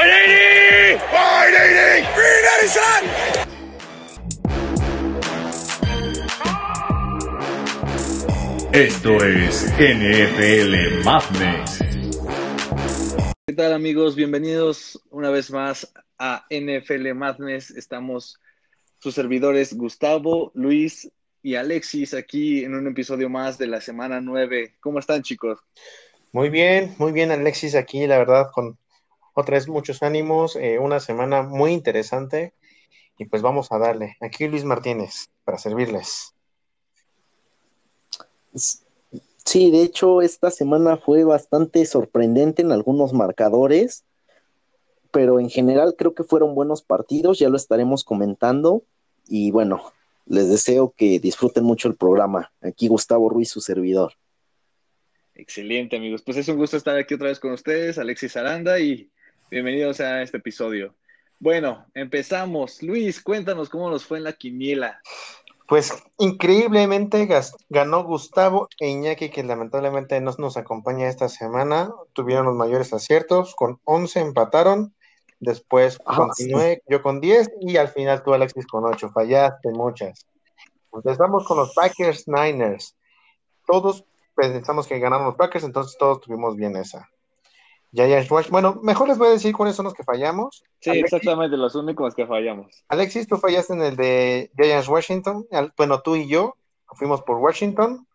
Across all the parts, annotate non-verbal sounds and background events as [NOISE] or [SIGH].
180! 180! 390, Esto es NFL Madness. ¿Qué tal amigos? Bienvenidos una vez más a NFL Madness. Estamos sus servidores Gustavo, Luis y Alexis aquí en un episodio más de la semana 9. ¿Cómo están chicos? Muy bien, muy bien Alexis aquí, la verdad, con otra vez muchos ánimos, eh, una semana muy interesante y pues vamos a darle. Aquí Luis Martínez para servirles. Sí, de hecho, esta semana fue bastante sorprendente en algunos marcadores, pero en general creo que fueron buenos partidos, ya lo estaremos comentando. Y bueno, les deseo que disfruten mucho el programa. Aquí Gustavo Ruiz, su servidor. Excelente, amigos. Pues es un gusto estar aquí otra vez con ustedes, Alexis Aranda, y bienvenidos a este episodio. Bueno, empezamos. Luis, cuéntanos cómo nos fue en la quiniela. Pues increíblemente ganó Gustavo e Iñaki, que lamentablemente no nos acompaña esta semana. Tuvieron los mayores aciertos, con 11 empataron. Después ah, continué yo con 10 y al final tú, Alexis, con 8. Fallaste muchas. Empezamos con los Packers Niners. Todos pensamos que ganaron los Packers, entonces todos tuvimos bien esa. Giants Washington. Bueno, mejor les voy a decir cuáles son los que fallamos. Sí, exactamente, los únicos que fallamos. Alexis, tú fallaste en el de Giants Washington. Bueno, tú y yo fuimos por Washington.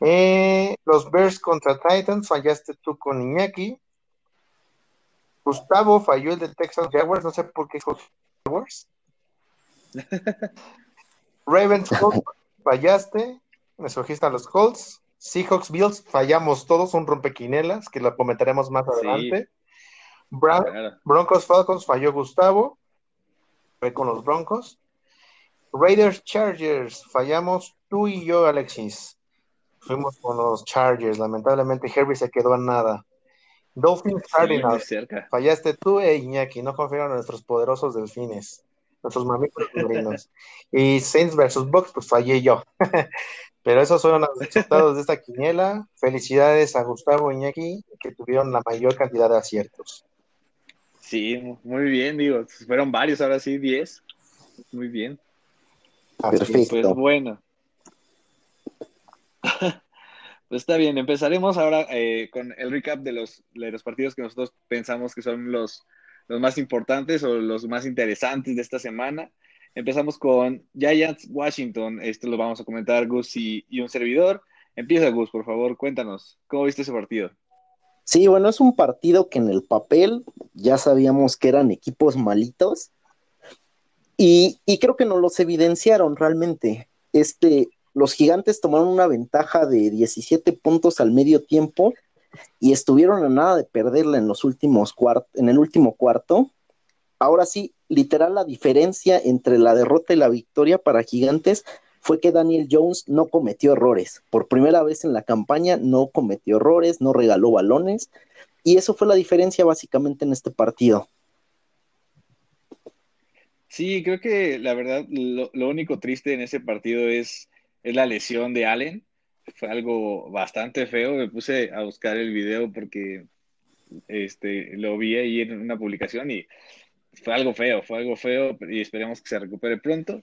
Eh, los Bears contra Titans, fallaste tú con Iñaki. Gustavo falló el de Texas Jaguars, no sé por qué Jaguars. [LAUGHS] Ravens, fallaste, me escogiste a los Colts. Seahawks Bills fallamos todos, un rompequinelas, que lo comentaremos más adelante. Broncos Falcons falló Gustavo, fue con los Broncos. Raiders Chargers, fallamos tú y yo, Alexis. Fuimos con los Chargers, lamentablemente Herbie se quedó en nada. Dolphins Cardinals, fallaste tú e Iñaki, no confiaron en nuestros poderosos delfines, nuestros mamíferos [LAUGHS] y Saints versus Bucks, pues fallé yo. [LAUGHS] Pero esos fueron los resultados de esta quiniela. Felicidades a Gustavo Iñaki, que tuvieron la mayor cantidad de aciertos. Sí, muy bien, digo, fueron varios, ahora sí, 10. Muy bien. Perfecto. Pues bueno. [LAUGHS] pues está bien, empezaremos ahora eh, con el recap de los, de los partidos que nosotros pensamos que son los, los más importantes o los más interesantes de esta semana. Empezamos con Giants Washington. Esto lo vamos a comentar Gus y, un servidor. Empieza Gus, por favor, cuéntanos. ¿Cómo viste ese partido? Sí, bueno, es un partido que en el papel ya sabíamos que eran equipos malitos. Y, creo que nos los evidenciaron realmente. Este, los gigantes tomaron una ventaja de 17 puntos al medio tiempo y estuvieron a nada de perderla en los últimos en el último cuarto. Ahora sí, literal la diferencia entre la derrota y la victoria para Gigantes fue que Daniel Jones no cometió errores. Por primera vez en la campaña no cometió errores, no regaló balones y eso fue la diferencia básicamente en este partido. Sí, creo que la verdad lo, único triste en ese partido es, es la lesión de Allen. Fue algo bastante feo. Me puse a buscar el video porque este, lo vi ahí en una publicación y fue algo feo, fue algo feo y esperemos que se recupere pronto.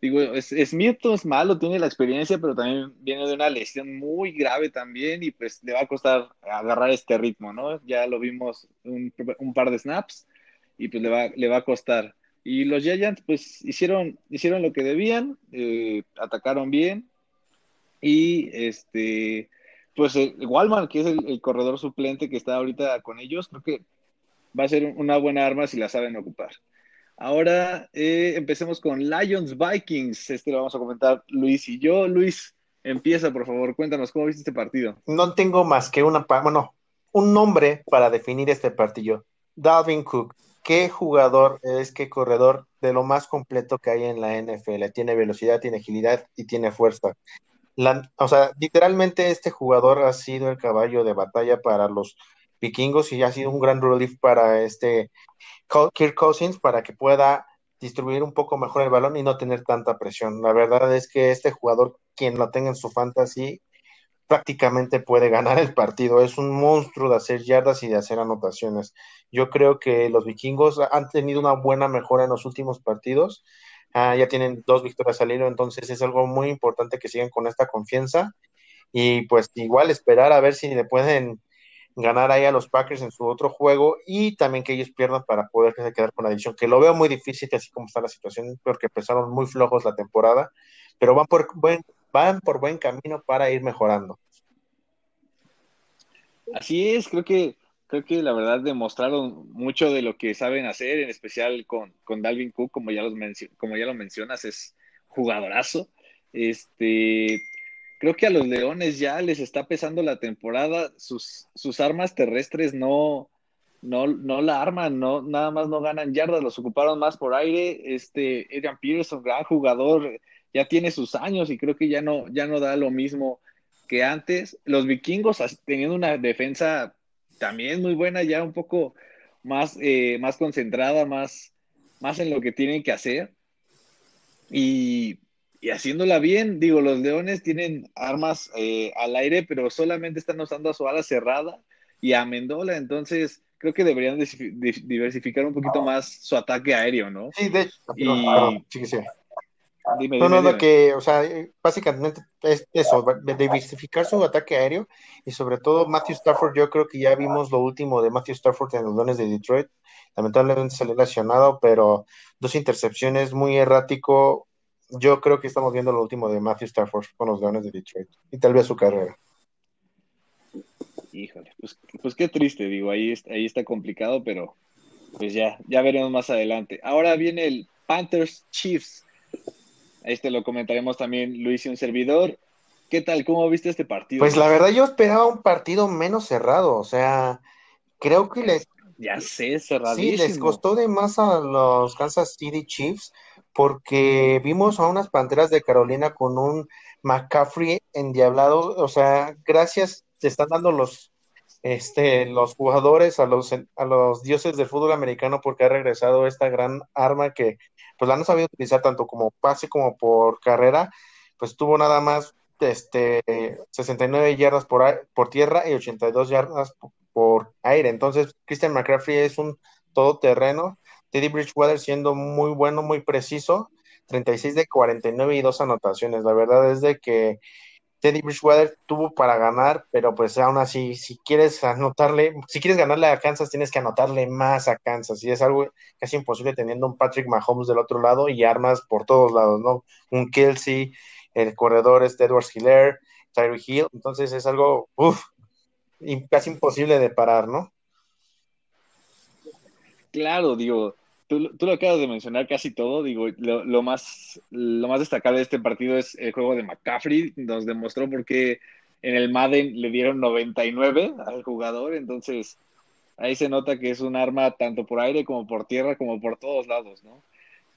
Digo, Smith es malo, tiene la experiencia, pero también viene de una lesión muy grave también y pues le va a costar agarrar este ritmo, ¿no? Ya lo vimos un, par de snaps y pues le va, le va a costar. Y los Giants pues hicieron, hicieron lo que debían, eh, atacaron bien y este, pues el Walmart, que es el, el corredor suplente que está ahorita con ellos, creo que va a ser una buena arma si la saben ocupar. Ahora eh, empecemos con Lions Vikings. Este lo vamos a comentar Luis y yo. Luis, empieza por favor. Cuéntanos cómo viste este partido. No tengo más que una, bueno, un nombre para definir este partido. Dalvin Cook. ¿Qué jugador es, qué corredor de lo más completo que hay en la NFL? Tiene velocidad, tiene agilidad y tiene fuerza. o sea, literalmente este jugador ha sido el caballo de batalla para los vikingos y ha sido un gran relief para este Kirk Cousins para que pueda distribuir un poco mejor el balón y no tener tanta presión. La verdad es que este jugador, quien lo tenga en su fantasy, prácticamente puede ganar el partido. Es un monstruo de hacer yardas y de hacer anotaciones. Yo creo que los vikingos han tenido una buena mejora en los últimos partidos. Ah, ya tienen dos victorias al hilo, entonces es algo muy importante que sigan con esta confianza. Y pues igual esperar a ver si le pueden ganar ahí a los Packers en su otro juego y también que ellos pierdan para poder quedar con la división, que lo veo muy difícil así como está la situación, porque empezaron muy flojos la temporada, pero van por buen, van por buen camino para ir mejorando. Así es, creo que, creo que la verdad demostraron mucho de lo que saben hacer, en especial con, con Dalvin Cook, como ya, los como ya lo mencionas, es jugadorazo. Este, creo que a los Leones ya les está pesando la temporada, sus, sus armas terrestres no, no, no la arman, no, nada más no ganan yardas, los ocuparon más por aire. Este Adrian Peterson, gran jugador, ya tiene sus años y creo que ya no, ya no da lo mismo que antes. Los vikingos teniendo una defensa también muy buena, ya un poco más, eh, más concentrada, más, más en lo que tienen que hacer. Y y haciéndola bien, digo, los Leones tienen armas eh, al aire, pero solamente están usando a su ala cerrada y a Mendola, entonces creo que deberían diversificar un poquito más su ataque aéreo, ¿no? Sí, de hecho, sí, sí. no, no, lo que, o sea, básicamente es eso, diversificar su ataque aéreo y sobre todo Matthew Stafford, yo creo que ya vimos lo último de Matthew Stafford en los Leones de Detroit, lamentablemente salió lesionado, pero dos intercepciones muy errático, yo creo que estamos viendo lo último de Matthew Stafford con los Leones de Detroit y tal vez su carrera. Híjole, pues, pues qué triste, digo, ahí, ahí está complicado, pero pues ya, ya veremos más adelante. Ahora viene el Panthers Chiefs. Este lo comentaremos también Luis y un servidor. ¿Qué tal? ¿Cómo viste este partido? Pues la verdad yo esperaba un partido menos cerrado, o sea, creo que les... Ya sé, cerradísimo. Sí, les costó de más a los Kansas City Chiefs porque vimos a unas Panteras de Carolina con un McCaffrey endiablado, o sea, gracias se están dando los este los jugadores a los a los dioses del fútbol americano porque ha regresado esta gran arma que pues la han sabido utilizar tanto como pase como por carrera, pues tuvo nada más este 69 yardas por, por tierra y 82 yardas por aire. Entonces, Christian McCaffrey es un todoterreno Teddy Bridgewater siendo muy bueno, muy preciso, 36 de 49 y dos anotaciones. La verdad es de que Teddy Bridgewater tuvo para ganar, pero pues aún así, si quieres anotarle, si quieres ganarle a Kansas, tienes que anotarle más a Kansas. Y es algo casi imposible teniendo un Patrick Mahomes del otro lado y armas por todos lados, ¿no? Un Kelsey, el corredor es Edwards Hiller, Tyree Hill. Entonces es algo, uff, casi imposible de parar, ¿no? Claro, digo, tú, lo acabas de mencionar casi todo, digo, lo, más, lo más destacable de este partido es el juego de McCaffrey, nos demostró por qué en el Madden le dieron 99 al jugador, entonces ahí se nota que es un arma tanto por aire como por tierra como por todos lados, ¿no?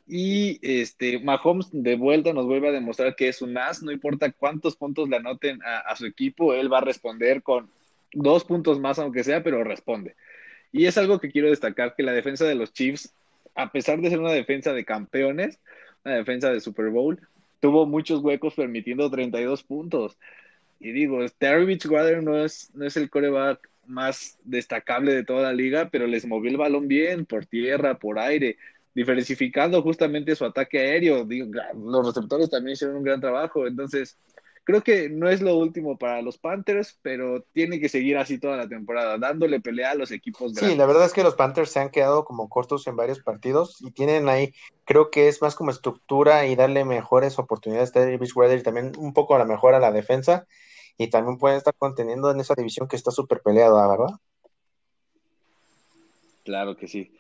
Y este Mahomes de vuelta nos vuelve a demostrar que es un as, no importa cuántos puntos le anoten a su equipo, él va a responder con dos puntos más aunque sea, pero responde. Y es algo que quiero destacar, que la defensa de los Chiefs, a pesar de ser una defensa de campeones, una defensa de Super Bowl, tuvo muchos huecos permitiendo 32 puntos. Y digo, Terry Beachwater no es, no es el coreback más destacable de toda la liga, pero les movió el balón bien por tierra, por aire, diversificando justamente su ataque aéreo. Digo, los receptores también hicieron un gran trabajo. Entonces, creo que no es lo último para los Panthers, pero tiene que seguir así toda la temporada, dándole pelea a los equipos grandes. Sí, la verdad es que los Panthers se han quedado como cortos en varios partidos y tienen ahí, creo que es más como estructura y darle mejores oportunidades a Davis Weather y también un poco a la mejor a la defensa y también pueden estar conteniendo en esa división que está súper peleada, ¿verdad? Claro que sí.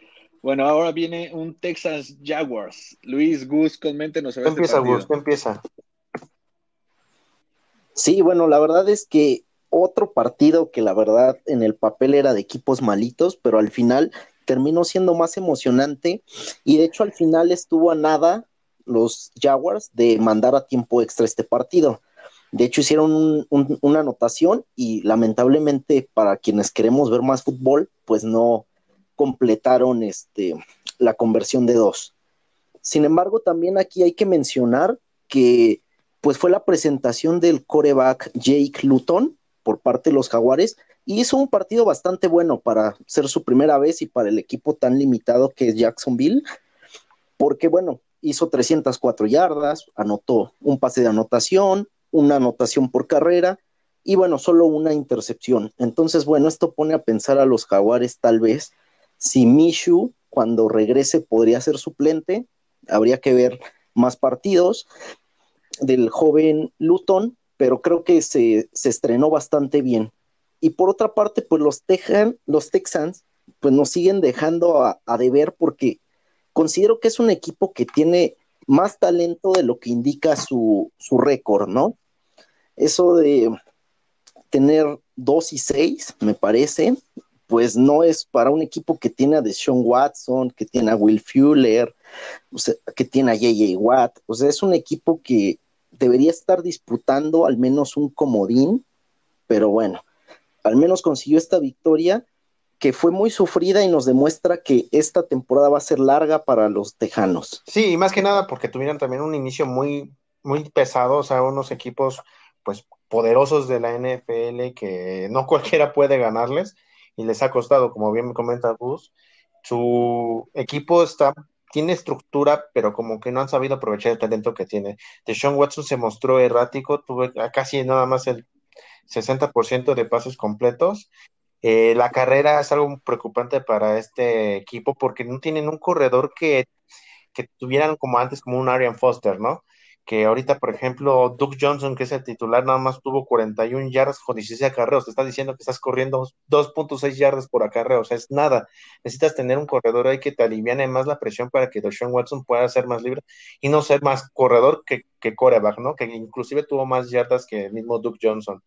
Bueno, ahora viene un Texas Jaguars. Luis Gus, coméntenos sobre este empieza, Gus? empieza? Sí, bueno, la verdad es que otro partido que la verdad en el papel era de equipos malitos, pero al final terminó siendo más emocionante y de hecho al final estuvo a nada los Jaguars de mandar a tiempo extra este partido. De hecho hicieron una anotación y lamentablemente para quienes queremos ver más fútbol, pues no completaron este, la conversión de dos. Sin embargo, también aquí hay que mencionar que pues fue la presentación del coreback Jake Luton por parte de los Jaguares y hizo un partido bastante bueno para ser su primera vez y para el equipo tan limitado que es Jacksonville, porque bueno, hizo 304 yardas, anotó un pase de anotación, una anotación por carrera y bueno, solo una intercepción. Entonces, bueno, esto pone a pensar a los Jaguares tal vez si Mishu cuando regrese podría ser suplente, habría que ver más partidos del joven Luton, pero creo que se, estrenó bastante bien. Y por otra parte, pues los, los Texans pues nos siguen dejando a, a deber porque considero que es un equipo que tiene más talento de lo que indica su, su récord, ¿no? Eso de tener 2 y 6, me parece, pues no es para un equipo que tiene a Deshaun Watson, que tiene a Will Fuller, que tiene a JJ Watt, o sea, es un equipo que debería estar disputando al menos un comodín, pero bueno, al menos consiguió esta victoria que fue muy sufrida y nos demuestra que esta temporada va a ser larga para los tejanos. Sí, y más que nada porque tuvieron también un inicio muy, muy pesado, o sea, unos equipos pues poderosos de la NFL que no [LAUGHS] cualquiera puede ganarles y les ha costado, como bien me comenta Gus, su equipo está tiene estructura, pero como que no han sabido aprovechar el talento que tiene. Deshaun Watson se mostró errático, tuve casi nada más el 60% de pases completos. Eh, la carrera es algo preocupante para este equipo porque no tienen un corredor que, que tuvieran como antes, como un Arian Foster, ¿no? Que ahorita, por ejemplo, Duke Johnson, que es el titular, nada más tuvo 41 yardas con 16 acarreos. Te está diciendo que estás corriendo 2.6 yardas por acarreo, o sea, es nada. Necesitas tener un corredor ahí que te aliviane más la presión para que Deshaun Watson pueda ser más libre y no ser más corredor que, que coreback, ¿no? Que inclusive tuvo más yardas que el mismo Duke Johnson.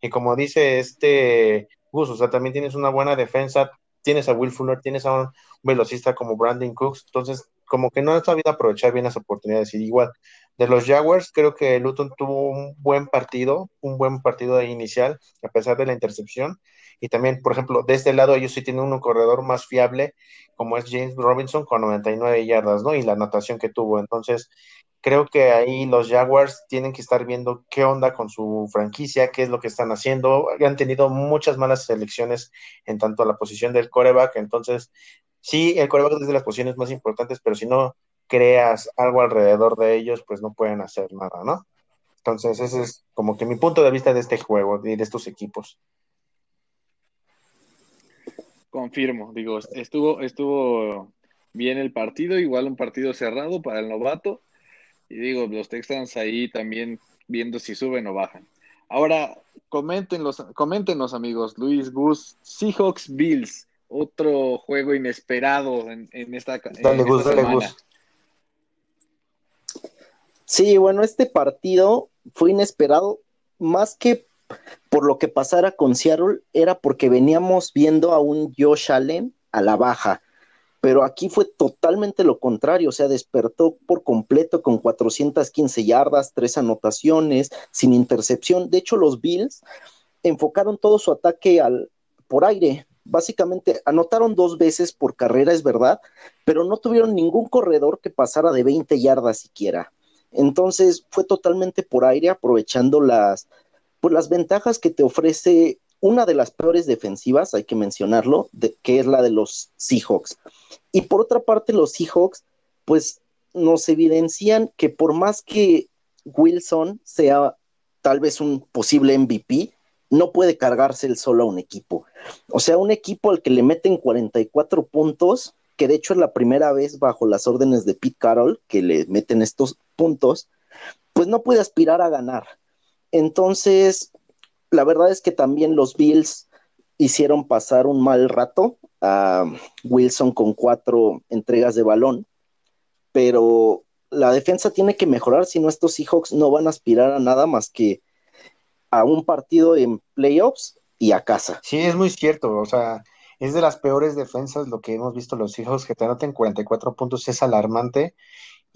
Y como dice este Gus, o sea, también tienes una buena defensa, tienes a Will Fuller, tienes a un velocista como Brandon Cooks, entonces como que no han sabido aprovechar bien las oportunidades. Y igual, de los Jaguars, creo que Luton tuvo un buen partido, un buen partido inicial, a pesar de la intercepción. Y también, por ejemplo, de este lado ellos sí tienen un corredor más fiable, como es James Robinson, con 99 yardas, ¿no? Y la anotación que tuvo. Entonces, creo que ahí los Jaguars tienen que estar viendo qué onda con su franquicia, qué es lo que están haciendo. Han tenido muchas malas selecciones en tanto a la posición del coreback, entonces sí, el coreback es de las posiciones más importantes, pero si no creas algo alrededor de ellos, pues no pueden hacer nada, ¿no? Entonces, ese es como que mi punto de vista de este juego y de estos equipos. Confirmo, digo, estuvo, estuvo bien el partido, igual un partido cerrado para el novato. Y digo, los Texans ahí también viendo si suben o bajan. Ahora, coméntenos, coméntenos amigos, Luis Gus, Seahawks Bills otro juego inesperado en, esta, semana. Sí, bueno, este partido fue inesperado más que por lo que pasara con Seattle, era porque veníamos viendo a un Josh Allen a la baja, pero aquí fue totalmente lo contrario, o sea, despertó por completo con 415 yardas, tres anotaciones, sin intercepción. De hecho, los Bills enfocaron todo su ataque al, por aire, básicamente anotaron dos veces por carrera, es verdad, pero no tuvieron ningún corredor que pasara de 20 yardas siquiera. Entonces fue totalmente por aire, aprovechando las, pues, las ventajas que te ofrece una de las peores defensivas, hay que mencionarlo, que es la de los Seahawks. Y por otra parte, los Seahawks, pues nos evidencian que por más que Wilson sea tal vez un posible MVP, no puede cargarse el solo a un equipo. O sea, un equipo al que le meten 44 puntos, que de hecho es la primera vez bajo las órdenes de Pete Carroll que le meten estos puntos, pues no puede aspirar a ganar. Entonces, la verdad es que también los Bills hicieron pasar un mal rato a Wilson con cuatro entregas de balón, pero la defensa tiene que mejorar, si no estos Seahawks no van a aspirar a nada más que a un partido en playoffs y a casa. Sí, es muy cierto, o sea, es de las peores defensas lo que hemos visto los hijos que te anoten 44 puntos es alarmante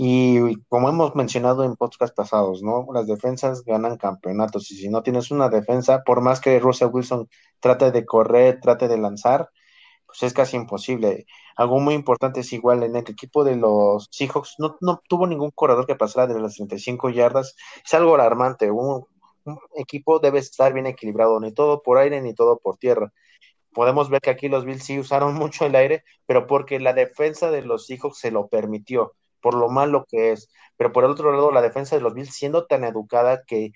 y como hemos mencionado en podcast pasados, ¿no? Las defensas ganan campeonatos y si no tienes una defensa, por más que Russell Wilson trate de correr, trate de lanzar, pues es casi imposible. Algo muy importante es igual en el equipo de los Seahawks, no, no tuvo ningún corredor que pasara de las 35 yardas. Es algo alarmante. Un, un equipo debe estar bien equilibrado, ni todo por aire ni todo por tierra. Podemos ver que aquí los Bills sí usaron [LAUGHS] mucho el aire, pero porque la defensa de los Seahawks se lo permitió, por lo malo que es. Pero por el otro lado, la defensa de los Bills siendo tan educada que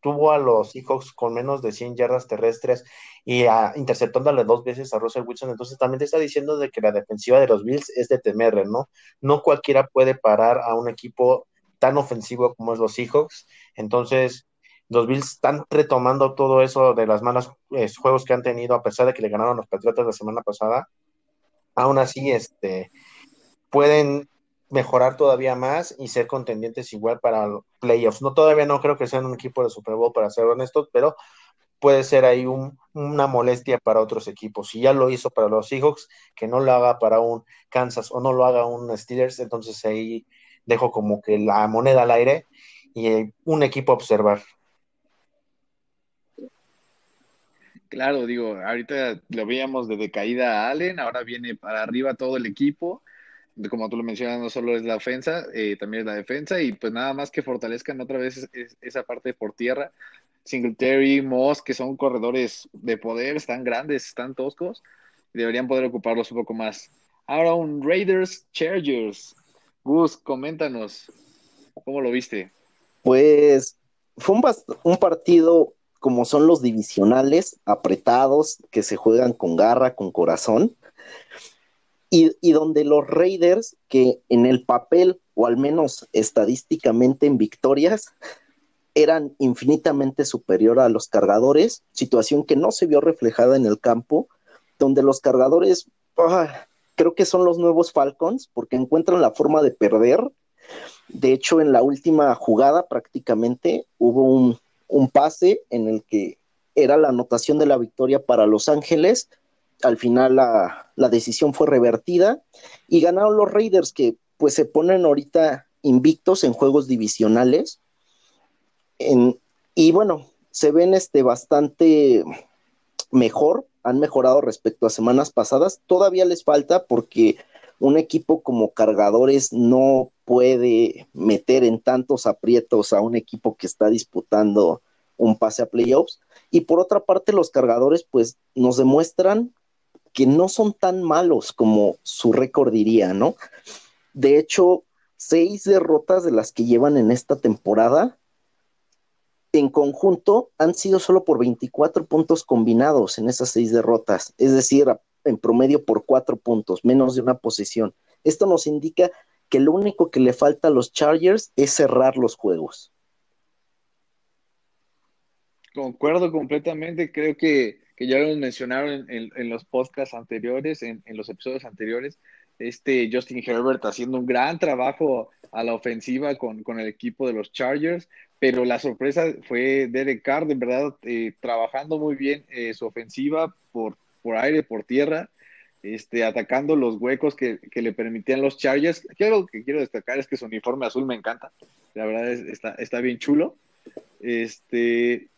tuvo a los Seahawks con menos de 100 yardas terrestres y a, interceptándole dos veces a Russell Wilson, entonces también te está diciendo de que la defensiva de los Bills es de temer, ¿no? No cualquiera puede parar a un equipo tan ofensivo como es los Seahawks, entonces los Bills están retomando todo eso de las malas eh, juegos que han tenido, a pesar de que le ganaron los Patriotas la semana pasada. Aún así, este, pueden mejorar todavía más y ser contendientes igual para playoffs. No, todavía no creo que sean un equipo de Super Bowl, para ser honestos, pero puede ser ahí un, una molestia para otros equipos. Si ya lo hizo para los Seahawks, que no lo haga para un Kansas o no lo haga un Steelers, entonces ahí dejo como que la moneda al aire y eh, un equipo a observar. Claro, digo, ahorita lo veíamos de decaída a Allen, ahora viene para arriba todo el equipo. Como tú lo mencionas, no solo es la ofensa, eh, también es la defensa, y pues nada más que fortalezcan otra vez esa parte por tierra. Singletary, Moss, que son corredores de poder, están grandes, están toscos, deberían poder ocuparlos un poco más. Ahora un Raiders Chargers. Gus, coméntanos, ¿cómo lo viste? Pues fue un partido como son los divisionales, apretados, que se juegan con garra, con corazón, y, donde los Raiders, que en el papel, o al menos estadísticamente en victorias, eran infinitamente superior a los cargadores, situación que no se vio reflejada en el campo, donde los cargadores, ah, creo que son los nuevos Falcons, porque encuentran la forma de perder. De hecho, en la última jugada prácticamente hubo un, un pase en el que era la anotación de la victoria para Los Ángeles. Al final la, decisión fue revertida y ganaron los Raiders que pues se ponen ahorita invictos en juegos divisionales. Y bueno, se ven este bastante mejor, han mejorado respecto a semanas pasadas. Todavía les falta porque un equipo como cargadores no puede meter en tantos aprietos a un equipo que está disputando un pase a playoffs. Y por otra parte, los cargadores, pues, nos demuestran que no son tan malos como su récord diría, ¿no? De hecho, seis derrotas de las que llevan en esta temporada, en conjunto, han sido solo por 24 puntos combinados en esas seis derrotas, es decir, en promedio por cuatro puntos, menos de una posición. Esto nos indica que lo único que le falta a los Chargers es cerrar los juegos. Concuerdo completamente, creo que, que ya lo mencionaron en, en, los podcasts anteriores, en, en, los episodios anteriores, este Justin Herbert haciendo un gran trabajo a la ofensiva con, con el equipo de los Chargers, pero la sorpresa fue Derek Carr, de verdad, eh, trabajando muy bien eh, su ofensiva por, por aire, por tierra, este, atacando los huecos que, que, le permitían los Chargers. Algo que quiero destacar es que su uniforme azul me encanta. La verdad es, está, está bien chulo. Este,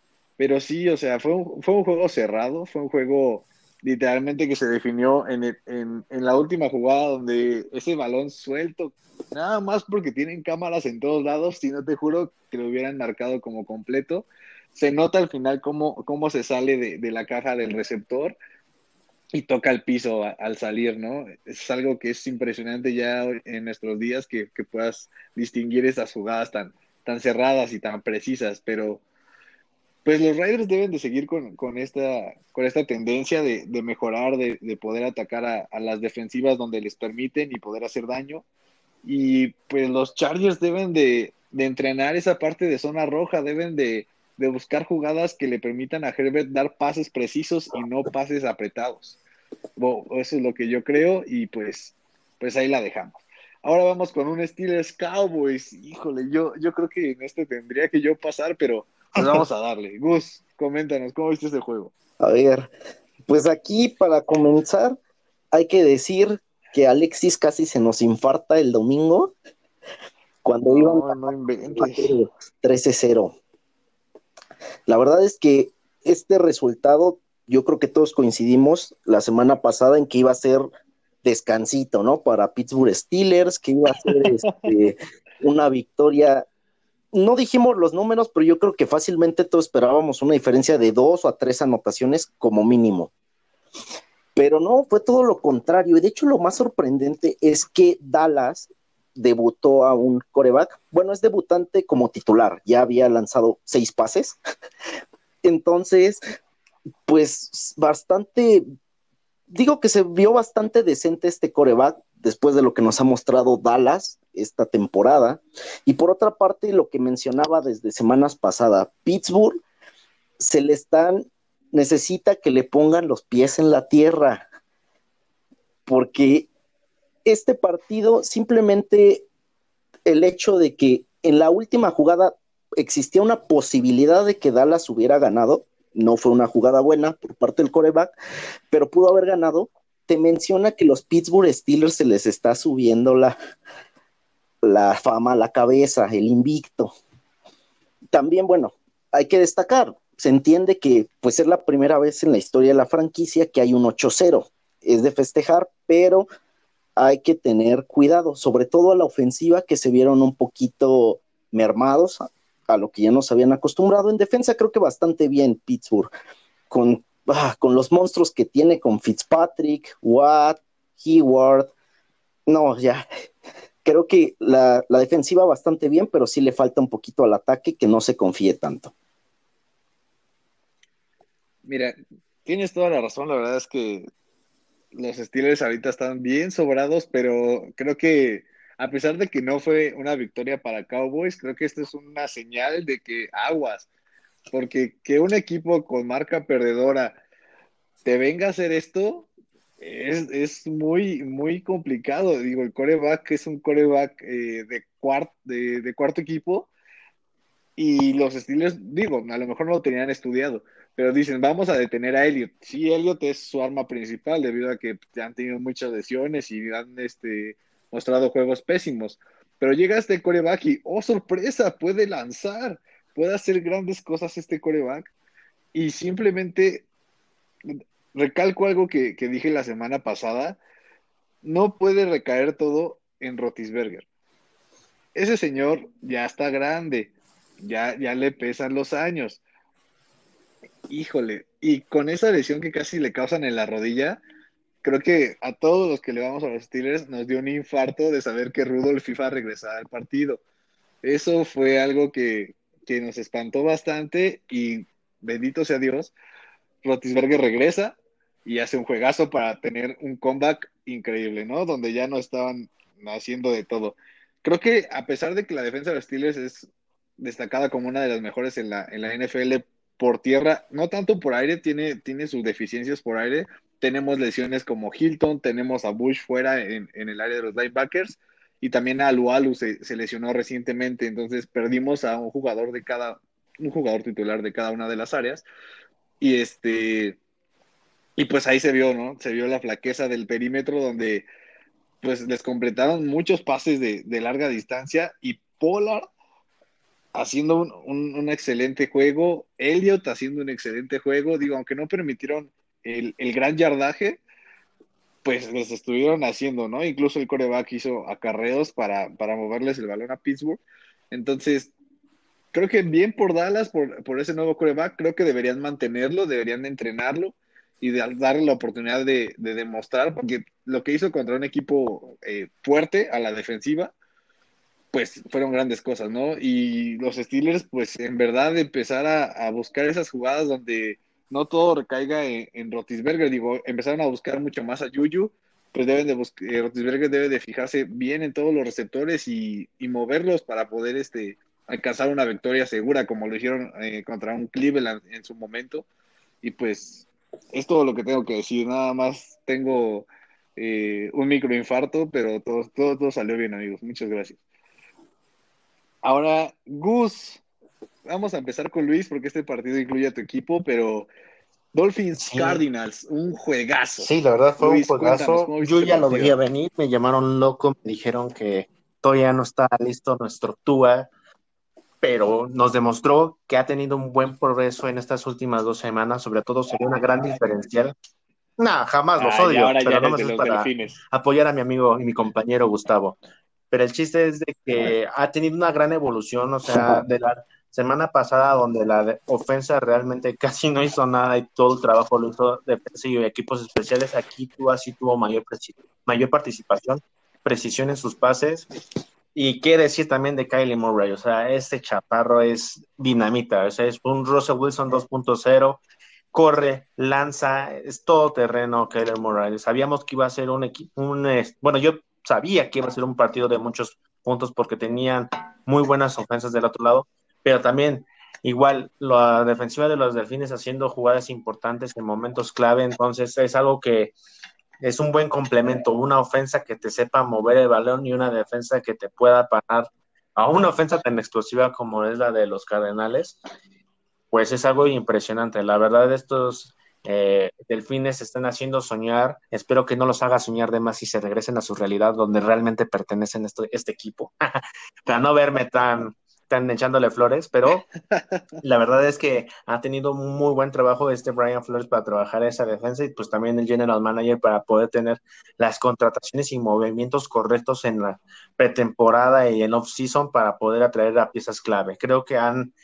pero sí, o sea, fue un, fue un juego cerrado, fue un juego literalmente que se definió en, en, la última jugada donde ese balón suelto, nada más porque tienen cámaras en todos lados, si no te juro que lo hubieran marcado como completo. Se nota al final cómo, cómo se sale de, de la caja del receptor y toca el piso al salir, ¿no? Es algo que es impresionante ya en nuestros días que, que puedas distinguir esas jugadas tan, tan cerradas y tan precisas, pero pues los Raiders deben de seguir con, con esta, con esta tendencia de, de mejorar, de, de, poder atacar a, a, las defensivas donde les permiten y poder hacer daño. Y pues los Chargers deben de, de entrenar esa parte de zona roja, deben de, buscar jugadas que le permitan a Herbert dar pases precisos y no pases apretados. Eso es lo que yo creo y pues, pues ahí la dejamos. Ahora vamos con un Steelers Cowboys. Híjole, yo, yo creo que en este tendría que yo pasar, pero pues vamos a darle. Gus, coméntanos, ¿cómo viste este juego? A ver, pues aquí para comenzar, hay que decir que Alexis casi se nos infarta el domingo cuando no, iban no 13-0. La verdad es que este resultado yo creo que todos coincidimos la semana pasada en que iba a ser descansito, ¿no? Para Pittsburgh Steelers, que iba a ser [LAUGHS] este, una victoria. No dijimos los números, pero yo creo que fácilmente todos esperábamos una diferencia de dos o a tres anotaciones como mínimo. Pero no, fue todo lo contrario. Y de hecho, lo más sorprendente es que Dallas debutó a un coreback. Bueno, es debutante como titular, ya había lanzado seis pases. [LAUGHS] Entonces, pues bastante, digo que se vio bastante decente este coreback después de lo que nos ha mostrado Dallas esta temporada. Y por otra parte, lo que mencionaba desde semanas pasadas, Pittsburgh se le están, necesita que le pongan los pies en la tierra, porque este partido simplemente el hecho de que en la última jugada existía una posibilidad de que Dallas hubiera ganado, no fue una jugada buena por parte del coreback, pero pudo haber ganado, te menciona que los Pittsburgh Steelers se les está subiendo la, la fama a la cabeza, el invicto. También, bueno, hay que destacar, se entiende que pues es la primera vez en la historia de la franquicia que hay un 8-0, es de festejar, pero hay que tener cuidado, sobre todo a la ofensiva que se vieron un poquito mermados a lo que ya nos habían acostumbrado. En defensa creo que bastante bien Pittsburgh, con, ah, con los monstruos que tiene con Fitzpatrick, Watt, Hayward. No, ya, [LAUGHS] creo que la, la defensiva bastante bien, pero sí le falta un poquito al ataque que no se confíe tanto. Mira, tienes toda la razón, la verdad es que los Steelers ahorita están bien sobrados, pero creo que a pesar de que no fue una victoria para Cowboys, creo que esto es una señal de que aguas, porque que un equipo con marca perdedora te venga a hacer esto es, muy, muy complicado. Digo, el coreback es un coreback eh, de, de, cuarto equipo y los Steelers, digo, a lo mejor no lo tenían estudiado, pero dicen, vamos a detener a Elliot. Sí, Elliot es su arma principal debido a que han tenido muchas lesiones y han este, mostrado juegos pésimos. Pero llega este coreback y, oh sorpresa, puede lanzar, puede hacer grandes cosas este coreback. Y simplemente recalco algo que, que dije la semana pasada, no puede recaer todo en Rotisberger. Ese señor ya está grande, ya, ya le pesan los años híjole, y con esa lesión que casi le causan en la rodilla, creo que a todos los que le vamos a los Steelers nos dio un infarto de saber que Rudolf FIFA regresaba al partido. Eso fue algo que, nos espantó bastante y bendito sea Dios, Rotisberger regresa y hace un juegazo para tener un comeback increíble, ¿no? Donde ya no estaban haciendo de todo. Creo que a pesar de que la defensa de los Steelers es destacada como una de las mejores en la, en la NFL por tierra, no tanto por aire, tiene, tiene sus deficiencias por aire. Tenemos lesiones como Hilton, tenemos a Bush fuera en, el área de los linebackers y también a Alualu se, lesionó recientemente, entonces perdimos a un jugador de cada, un jugador titular de cada una de las áreas. Y este, y pues ahí se vio, ¿no? Se vio la flaqueza del perímetro donde pues les completaron muchos pases de, larga distancia y Pollard haciendo un, excelente juego, Elliot haciendo un excelente juego, digo, aunque no permitieron el, gran yardaje, pues les estuvieron haciendo, ¿no? Incluso el coreback hizo acarreos para, para moverles el balón a Pittsburgh. Entonces, creo que bien por Dallas, por, por ese nuevo coreback, creo que deberían mantenerlo, deberían entrenarlo y darle la oportunidad de, demostrar, porque lo que hizo contra un equipo eh, fuerte a la defensiva, pues fueron grandes cosas, ¿no? Y los Steelers, pues en verdad empezar a, buscar esas jugadas donde no todo recaiga en, Rotisberger, digo, empezaron a buscar mucho más a Yuyu, pues deben de buscar, eh, Rotisberger debe de fijarse bien en todos los receptores y, moverlos para poder este, alcanzar una victoria segura, como lo hicieron eh, contra un Cleveland en su momento. Y pues es todo lo que tengo que decir, nada más tengo eh, un microinfarto, pero todo, todo, todo salió bien, amigos. Muchas gracias. Ahora, Gus, vamos a empezar con Luis porque este partido incluye a tu equipo, pero Dolphins Cardinals, un juegazo. Sí, la verdad fue un juegazo. Yo ya lo veía venir, me llamaron loco, me dijeron que todavía no está listo nuestro Tua. pero nos demostró que ha tenido un buen progreso en estas últimas dos semanas, sobre todo sería una gran diferencial. Nah, jamás los odio, pero no me para apoyar a mi amigo y mi compañero Gustavo. Pero el chiste es de que ha tenido una gran evolución, o sea, de la semana pasada donde la ofensa realmente [LAUGHS] casi no hizo nada y todo el trabajo lo hizo defensa y equipos especiales, aquí tú así tuvo mayor, mayor participación, precisión en sus pases y qué decir también de Kylie Murray, o sea, este chaparro es dinamita, o sea, es un Russell Wilson 2.0, corre, lanza, es todo terreno Kylie Murray. Sabíamos que iba a ser un equipo, un, bueno, yo sabía que iba a ser un partido de muchos puntos porque tenían muy buenas ofensas del otro lado, pero también igual la defensiva de los delfines haciendo jugadas importantes en momentos clave, entonces es algo que es un buen complemento, una ofensa que te sepa mover el balón y una defensa que te pueda parar a una ofensa tan explosiva como es la de los Cardenales, pues es algo impresionante. La verdad, estos eh, delfines están haciendo soñar. Espero que no los haga soñar de más y se regresen a su realidad donde realmente pertenecen este, este equipo, [LAUGHS] para no verme tan están echándole flores, pero la verdad es que ha tenido muy buen trabajo este Brian Flores para trabajar esa defensa y pues también el general manager para poder tener las contrataciones y movimientos correctos en la pretemporada y en off-season para poder atraer a piezas clave. Creo que han,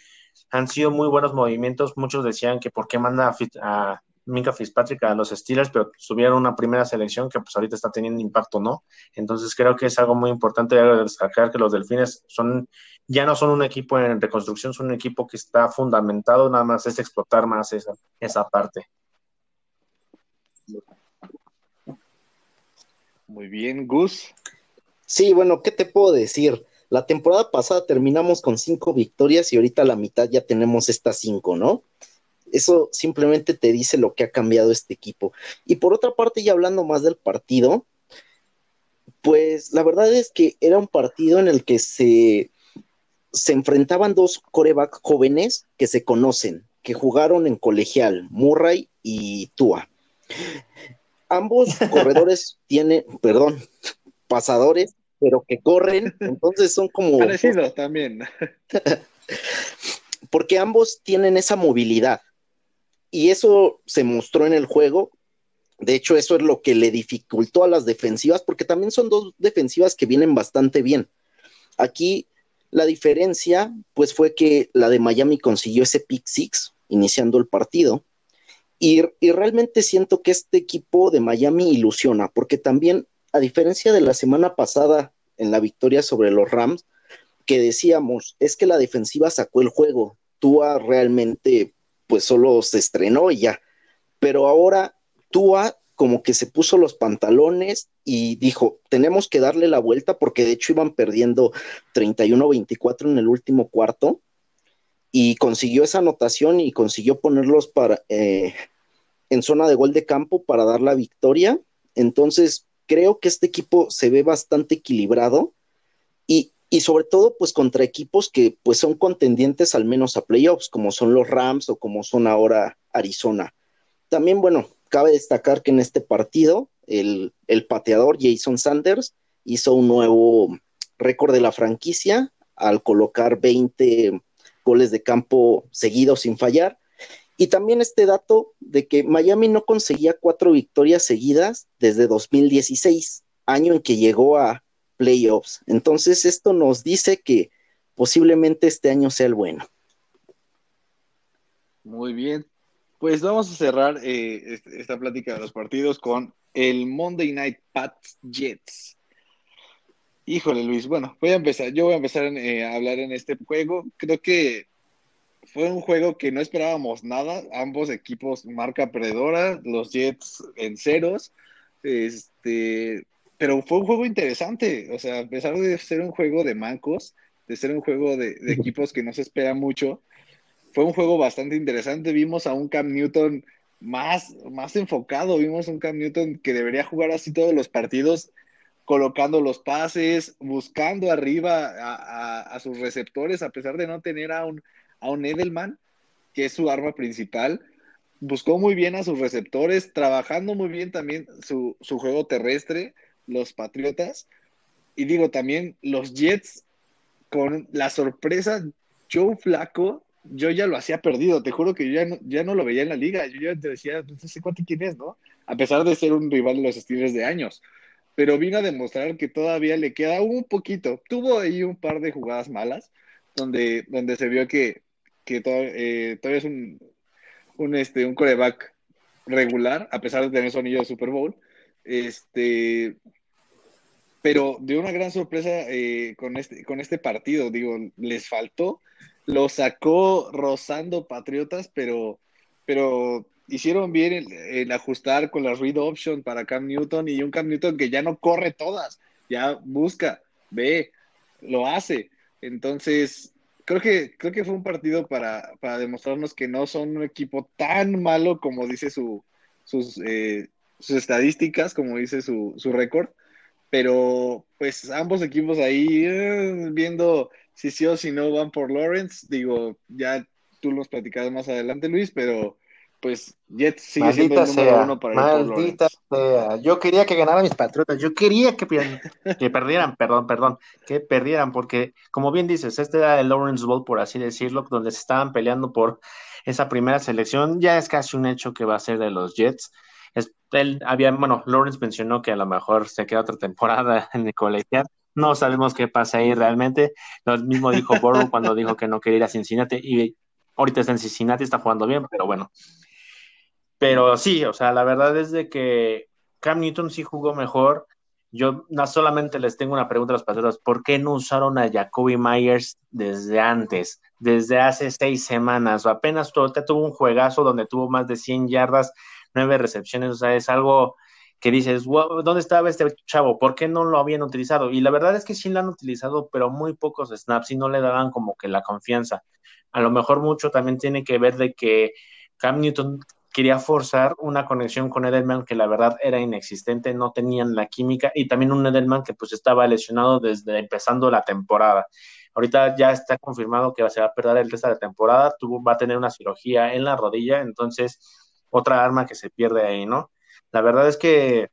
han sido muy buenos movimientos. Muchos decían que por qué manda a, Minka Fitzpatrick a los Steelers, pero subieron una primera selección que pues ahorita está teniendo impacto, ¿no? Entonces creo que es algo muy importante destacar que los Delfines son ya no son un equipo en reconstrucción, son un equipo que está fundamentado, nada más es explotar más esa, esa parte. Muy bien, Gus. Sí, bueno, ¿qué te puedo decir? La temporada pasada terminamos con cinco victorias y ahorita a la mitad ya tenemos estas cinco, ¿no? Eso simplemente te dice lo que ha cambiado este equipo. Y por otra parte, ya hablando más del partido, pues la verdad es que era un partido en el que se, se enfrentaban dos coreback jóvenes que se conocen, que jugaron en colegial, Murray y Tua. Ambos [LAUGHS] corredores tienen, perdón, pasadores, pero que corren, entonces son como... Parecido también. [LAUGHS] porque ambos tienen esa movilidad y eso se mostró en el juego. De hecho, eso es lo que le dificultó a las defensivas, porque también son dos defensivas que vienen bastante bien. Aquí la diferencia, pues fue que la de Miami consiguió ese pick six iniciando el partido. Y, y, realmente siento que este equipo de Miami ilusiona, porque también, a diferencia de la semana pasada en la victoria sobre los Rams, que decíamos, es que la defensiva sacó el juego. Tua realmente pues solo se estrenó y ya. Pero ahora Tua como que se puso los pantalones y dijo, tenemos que darle la vuelta porque de hecho iban perdiendo 31-24 en el último cuarto y consiguió esa anotación y consiguió ponerlos para, eh, en zona de gol de campo para dar la victoria. Entonces, creo que este equipo se ve bastante equilibrado y, y sobre todo pues contra equipos que pues son contendientes al menos a playoffs, como son los Rams o como son ahora Arizona. También, bueno, cabe destacar que en este partido el, el pateador Jason Sanders hizo un nuevo récord de la franquicia al colocar 20 goles de campo seguidos sin fallar. Y también este dato de que Miami no conseguía cuatro victorias seguidas desde 2016, año en que llegó a playoffs. Entonces, esto nos dice que posiblemente este año sea el bueno. Muy bien. Pues vamos a cerrar eh, esta plática de los partidos con el Monday Night Pats Jets. Híjole, Luis. Bueno, voy a empezar. Yo voy a empezar eh, a hablar en este juego. Creo que fue un juego que no esperábamos nada. Ambos equipos marca perdedora, los Jets en ceros. Este, pero fue un juego interesante, o sea, a pesar de ser un juego de mancos, de ser un juego de, equipos que no se espera mucho, fue un juego bastante interesante. Vimos a un Cam Newton más, más enfocado, vimos a un Cam Newton que debería jugar así todos los partidos, colocando los pases, buscando arriba a, sus receptores, a pesar de no tener a un, a un Edelman, que es su arma principal. Buscó muy bien a sus receptores, trabajando muy bien también su, su juego terrestre los Patriotas. Y digo también los Jets con la sorpresa Joe Flaco, yo ya lo hacía perdido, te juro que yo ya no, ya no lo veía en la liga, yo ya te decía, no sé cuánto quién es, ¿no? A pesar de ser un rival de los Steelers de años, pero vino a demostrar que todavía le queda un poquito, tuvo ahí un par de jugadas malas, donde, donde se vio que, que eh, todavía es un, un, este, un coreback regular, a pesar de tener su anillo de Super Bowl, este, pero de una gran sorpresa eh, con, este, con este partido, digo, les faltó, lo sacó rozando Patriotas, pero, pero hicieron bien el, ajustar con la read option para Cam Newton y un Cam Newton que ya no corre todas, ya busca, ve, lo hace. Entonces, creo que, creo que fue un partido para, para demostrarnos que no son un equipo tan malo como dice su, sus, eh, sus estadísticas, como dice su, su récord, pero pues ambos equipos ahí eh, viendo si sí o si no van por Lawrence, digo, ya tú los platicado más adelante, Luis, pero pues Jets sigue siendo el número uno para maldita sea. Yo quería que ganaran mis patriotas, yo quería que, que perdieran, perdón, perdón, que perdieran, porque como bien dices, este era el Lawrence Bowl, por así decirlo, donde se estaban peleando por esa primera selección, ya es casi un hecho que va a ser de los Jets él había, bueno, Lawrence mencionó que a lo mejor se queda otra temporada [LAUGHS] en el colegial. No sabemos qué pasa ahí realmente. Lo mismo dijo Burrow [LAUGHS] cuando dijo que no quería ir a Cincinnati y ahorita está en Cincinnati, está jugando bien, pero bueno. Pero sí, o sea, la verdad es de que Cam Newton sí jugó mejor. Yo no solamente les tengo una pregunta a los patriotas, ¿por qué no usaron a Jacoby Myers desde antes, desde hace seis semanas? O apenas tuvo un juegazo donde tuvo más de 100 yardas nueve recepciones, o sea, es algo que dices, ¿dónde estaba este chavo? ¿Por qué no lo habían utilizado? Y la verdad es que sí lo han utilizado, pero muy pocos snaps y no le daban como que la confianza. A lo mejor mucho también tiene que ver de que Cam Newton quería forzar una conexión con Edelman que la verdad era inexistente, no tenían la química y también un Edelman que pues estaba lesionado desde empezando la temporada. Ahorita ya está confirmado que se va a perder el resto de la temporada, tuvo, va a tener una cirugía en la rodilla, entonces otra arma que se pierde ahí, ¿no? La verdad es que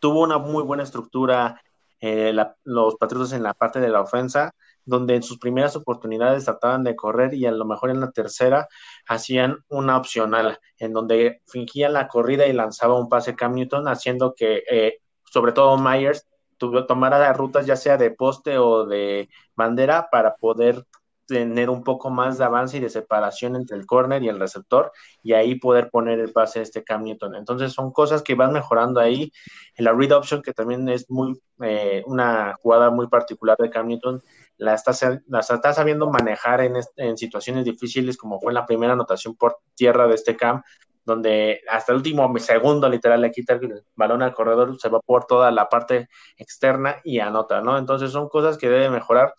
tuvo una muy buena estructura eh, los Patriotas en la parte de la ofensa, donde en sus primeras oportunidades trataban de correr y a lo mejor en la tercera hacían una opcional, en donde fingían la corrida y lanzaba un pase Cam Newton, haciendo que eh, sobre todo Myers tomara las rutas ya sea de poste o de bandera para poder tener un poco más de avance y de separación entre el corner y el receptor y ahí poder poner el pase a este Cam Newton. Entonces son cosas que van mejorando ahí. En la read option, que también es muy eh, una jugada muy particular de Cam Newton, la está, la está sabiendo manejar en, en situaciones difíciles como fue la primera anotación por tierra de este Cam, donde hasta el último segundo literal le quita el balón al corredor, se va por toda la parte externa y anota, ¿no? Entonces son cosas que debe mejorar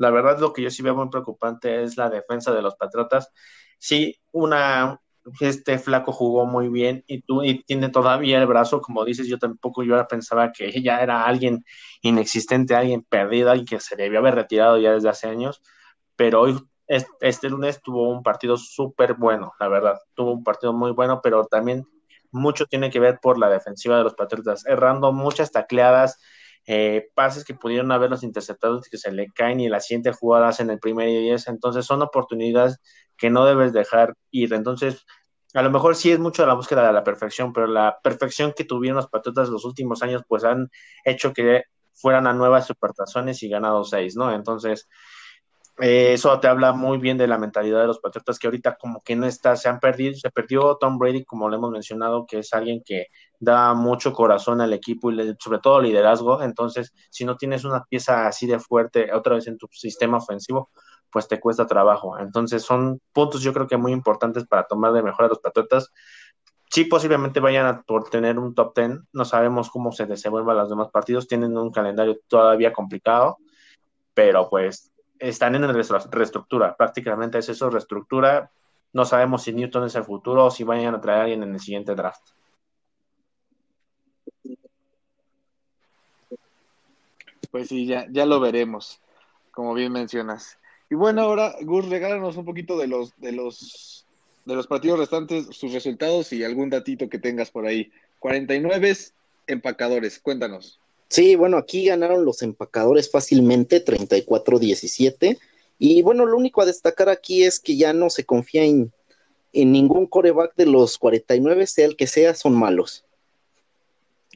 la verdad, lo que yo sí veo muy preocupante es la defensa de los Patriotas. Sí, una, este flaco jugó muy bien y, y tiene todavía el brazo, como dices, yo tampoco yo pensaba que ya era alguien inexistente, alguien perdido, alguien que se debió haber retirado ya desde hace años, pero hoy, este lunes tuvo un partido súper bueno, la verdad, tuvo un partido muy bueno, pero también mucho tiene que ver por la defensiva de los Patriotas, errando muchas tacleadas, eh, pases que pudieron haberlos interceptados que se le caen y la siguiente jugada hacen el primer y diez. Entonces son oportunidades que no debes dejar ir. Entonces, a lo mejor sí es mucho la búsqueda de la perfección, pero la perfección que tuvieron los Patriotas los últimos años, pues han hecho que fueran a nuevas supertazones y ganado seis, ¿no? Entonces, eh, eso te habla muy bien de la mentalidad de los Patriotas que ahorita como que no está, se han perdido, se perdió Tom Brady, como le hemos mencionado, que es alguien que da mucho corazón al equipo y sobre todo liderazgo. Entonces, si no tienes una pieza así de fuerte otra vez en tu sistema ofensivo, pues te cuesta trabajo. Entonces, son puntos yo creo que muy importantes para tomar de mejor a los Patriotas. Sí, posiblemente vayan a por tener un top ten. No sabemos cómo se desenvuelvan los demás partidos. Tienen un calendario todavía complicado, pero pues están en reestructura, prácticamente es eso, reestructura. No sabemos si Newton es el futuro o si vayan a traer a alguien en el siguiente draft. Pues sí, ya, ya lo veremos, como bien mencionas. Y bueno, ahora, Gus, regálanos un poquito de los, de los, de los partidos restantes, sus resultados y algún datito que tengas por ahí. 49 empacadores, cuéntanos. Sí, bueno, aquí ganaron los empacadores fácilmente, 34-17. Y bueno, lo único a destacar aquí es que ya no se confía en, en ningún coreback de los 49, sea el que sea, son malos.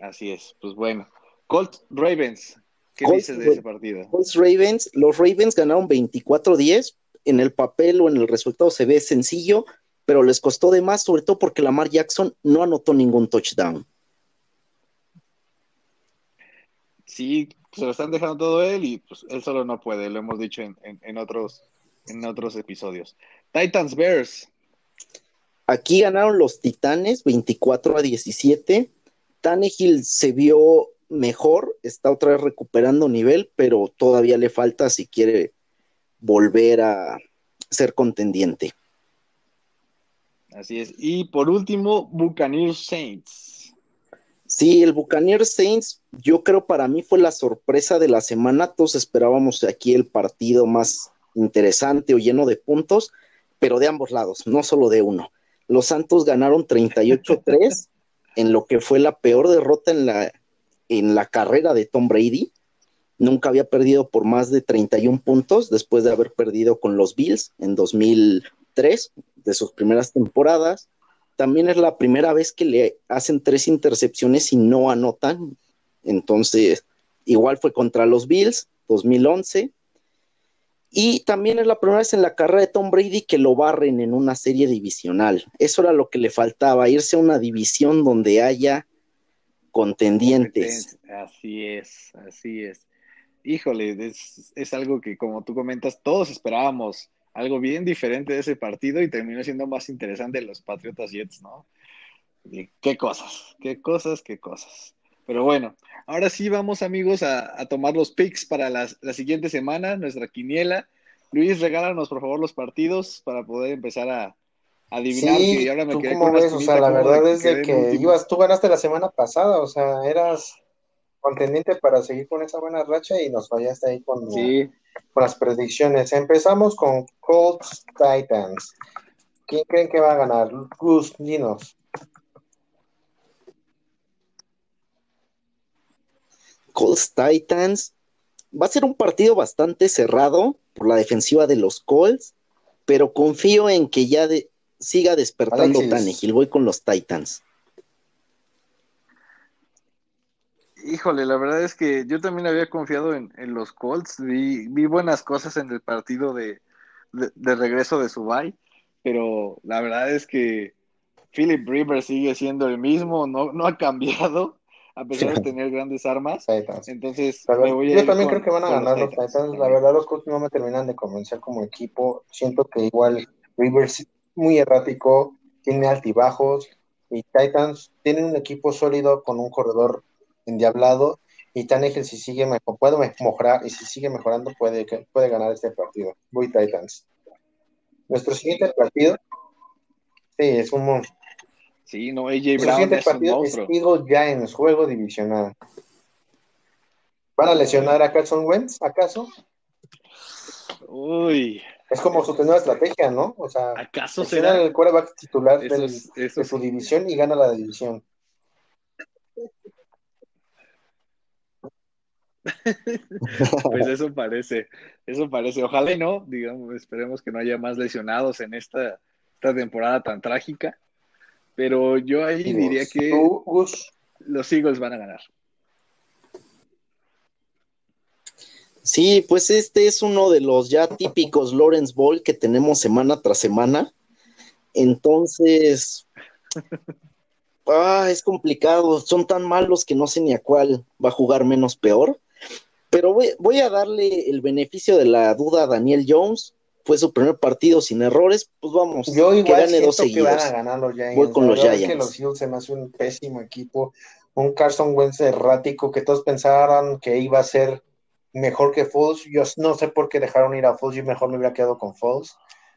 Así es, pues bueno. Colt Ravens, ¿qué dices de ese partido? Colts Ravens, los Ravens ganaron 24-10, en el papel o en el resultado se ve sencillo, pero les costó de más, sobre todo porque Lamar Jackson no anotó ningún touchdown. Sí, se lo están dejando todo él y pues él solo no puede, lo hemos dicho en, en otros, en otros episodios. Titans Bears. Aquí ganaron los Titanes 24 a 17. Tannehill se vio mejor, está otra vez recuperando nivel, pero todavía le falta si quiere volver a ser contendiente. Así es. Y por último, Buccaneers Saints. Sí, el Buccaneers Saints, yo creo para mí fue la sorpresa de la semana. Todos esperábamos aquí el partido más interesante o lleno de puntos, pero de ambos lados, no solo de uno. Los Santos ganaron 38-3 [LAUGHS] en lo que fue la peor derrota en la, en la carrera de Tom Brady. Nunca había perdido por más de 31 puntos después de haber perdido con los Bills en 2003, de sus primeras temporadas. También es la primera vez que le hacen tres intercepciones y no anotan. Entonces, igual fue contra los Bills, 2011. Y también es la primera vez en la carrera de Tom Brady que lo barren en una serie divisional. Eso era lo que le faltaba, irse a una división donde haya contendientes. Así es, así es. Híjole, es, es, algo que como tú comentas, todos esperábamos algo bien diferente de ese partido y terminó siendo más interesante los Patriotas Jets, ¿no? Qué cosas, qué cosas, qué cosas. Pero bueno, ahora sí vamos amigos a, tomar los picks para la, siguiente semana, nuestra quiniela. Luis, regálanos por favor los partidos para poder empezar a, adivinar. Sí, ahora me ¿tú cómo ves? O sea, la verdad es de que ibas, tú ganaste la semana pasada, o sea, eras contendiente para seguir con esa buena racha y nos fallaste ahí con, con las predicciones. Empezamos con Colts Titans. ¿Quién creen que va a ganar? Gus, dinos. Colts Titans. Va a ser un partido bastante cerrado por la defensiva de los Colts, pero confío en que ya siga despertando Tannehill. Voy con los Titans. Híjole, la verdad es que yo también había confiado en, los Colts. Vi, buenas cosas en el partido de, regreso de Subay, pero la verdad es que Philip Rivers sigue siendo el mismo, no, no ha cambiado a pesar de tener grandes armas. Entonces, yo también creo que van a ganar los Titans. La verdad, los Colts no me terminan de convencer como equipo. Siento que igual Rivers muy errático, tiene altibajos. Y Titans tienen un equipo sólido con un corredor endiablado. Y Tannehill, si sigue mejor, puede mejorar y si sigue mejorando, puede, puede ganar este partido. Voy Titans. Nuestro siguiente partido, sí, es un Sí, no, AJ Brown es partido un es ya en juego divisional. ¿Van a lesionar a Carson Wentz, acaso? Uy. Es como su nueva estrategia, ¿no? O sea, ¿acaso será el quarterback titular de su división y gana la división? [LAUGHS] pues eso parece, eso parece. Ojalá y no, digamos, esperemos que no haya más lesionados en esta, esta temporada tan trágica. Pero yo ahí diría que los Eagles van a ganar. Sí, pues este es uno de los ya típicos Lawrence Ball que tenemos semana tras semana. Entonces, ah, es complicado. Son tan malos que no sé ni a cuál va a jugar menos peor. Pero voy, voy a darle el beneficio de la duda a Daniel Jones fue su primer partido sin errores, pues vamos, yo igual que dos seguidos. que van a ganar los Giants. Voy con los Giants. Es que los Eagles se me hace un pésimo equipo, un Carson Wentz errático que todos pensaran que iba a ser mejor que Foles. Yo no sé por qué dejaron ir a Foles, yo mejor me hubiera quedado con Foles.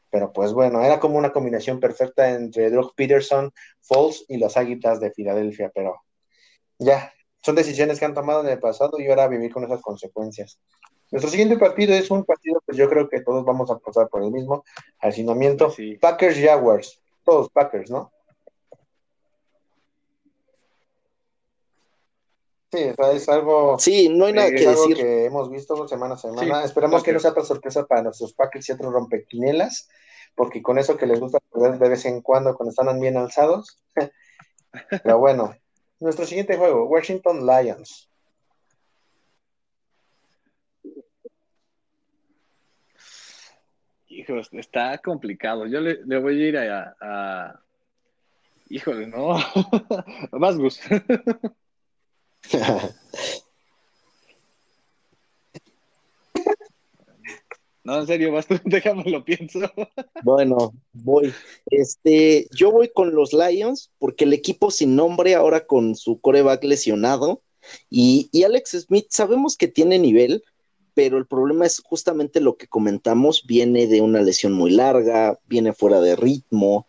Pero pues bueno, era como una combinación perfecta entre Doug Peterson, Foles y las Águilas de Filadelfia, pero ya, son decisiones que han tomado en el pasado y ahora vivir con esas consecuencias. Nuestro siguiente partido es un partido que yo creo que todos vamos a pasar por el mismo hacinamiento. Packers Jaguars. Todos Packers, ¿no? Sí, es algo. Sí, no hay nada que decir. que hemos visto semana a semana. Esperamos que no sea tan sorpresa para nuestros Packers y otros rompequinelas, porque con eso que les gusta perder de vez en cuando cuando están bien alzados. [LAUGHS] Pero bueno, nuestro siguiente juego, Washington Lions. Hijos, está complicado. Yo le, voy a ir a, a... Híjole, no. [LAUGHS] Más gusto. No, en serio, [LAUGHS] déjame lo pienso. Bueno, voy. Este, yo voy con los Lions porque el equipo sin nombre ahora con su coreback lesionado y, y Alex Smith sabemos que tiene nivel, pero el problema es justamente lo que comentamos, viene de una lesión muy larga, viene fuera de ritmo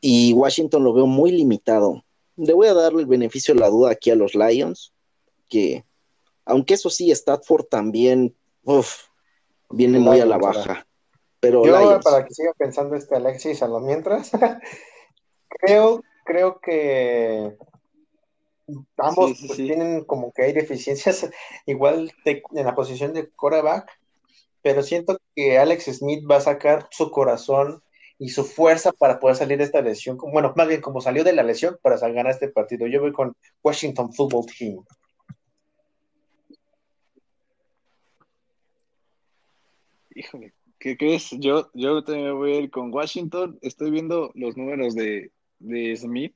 y Washington lo veo muy limitado le voy a darle el beneficio de la duda aquí a los Lions, que aunque eso sí, Stafford también viene muy a la baja. Pero Yo, para que siga pensando este Alexis a lo mientras, [LAUGHS] creo, creo que ambos pues, tienen como que hay deficiencias [LAUGHS] igual en la posición de quarterback, pero siento que Alex Smith va a sacar su corazón y su fuerza para poder salir de esta lesión, bueno, más bien como salió de la lesión para ganar este partido. Yo voy con Washington Football Team. Híjole, ¿qué crees? Yo, yo también voy a ir con Washington. Estoy viendo los números de, Smith.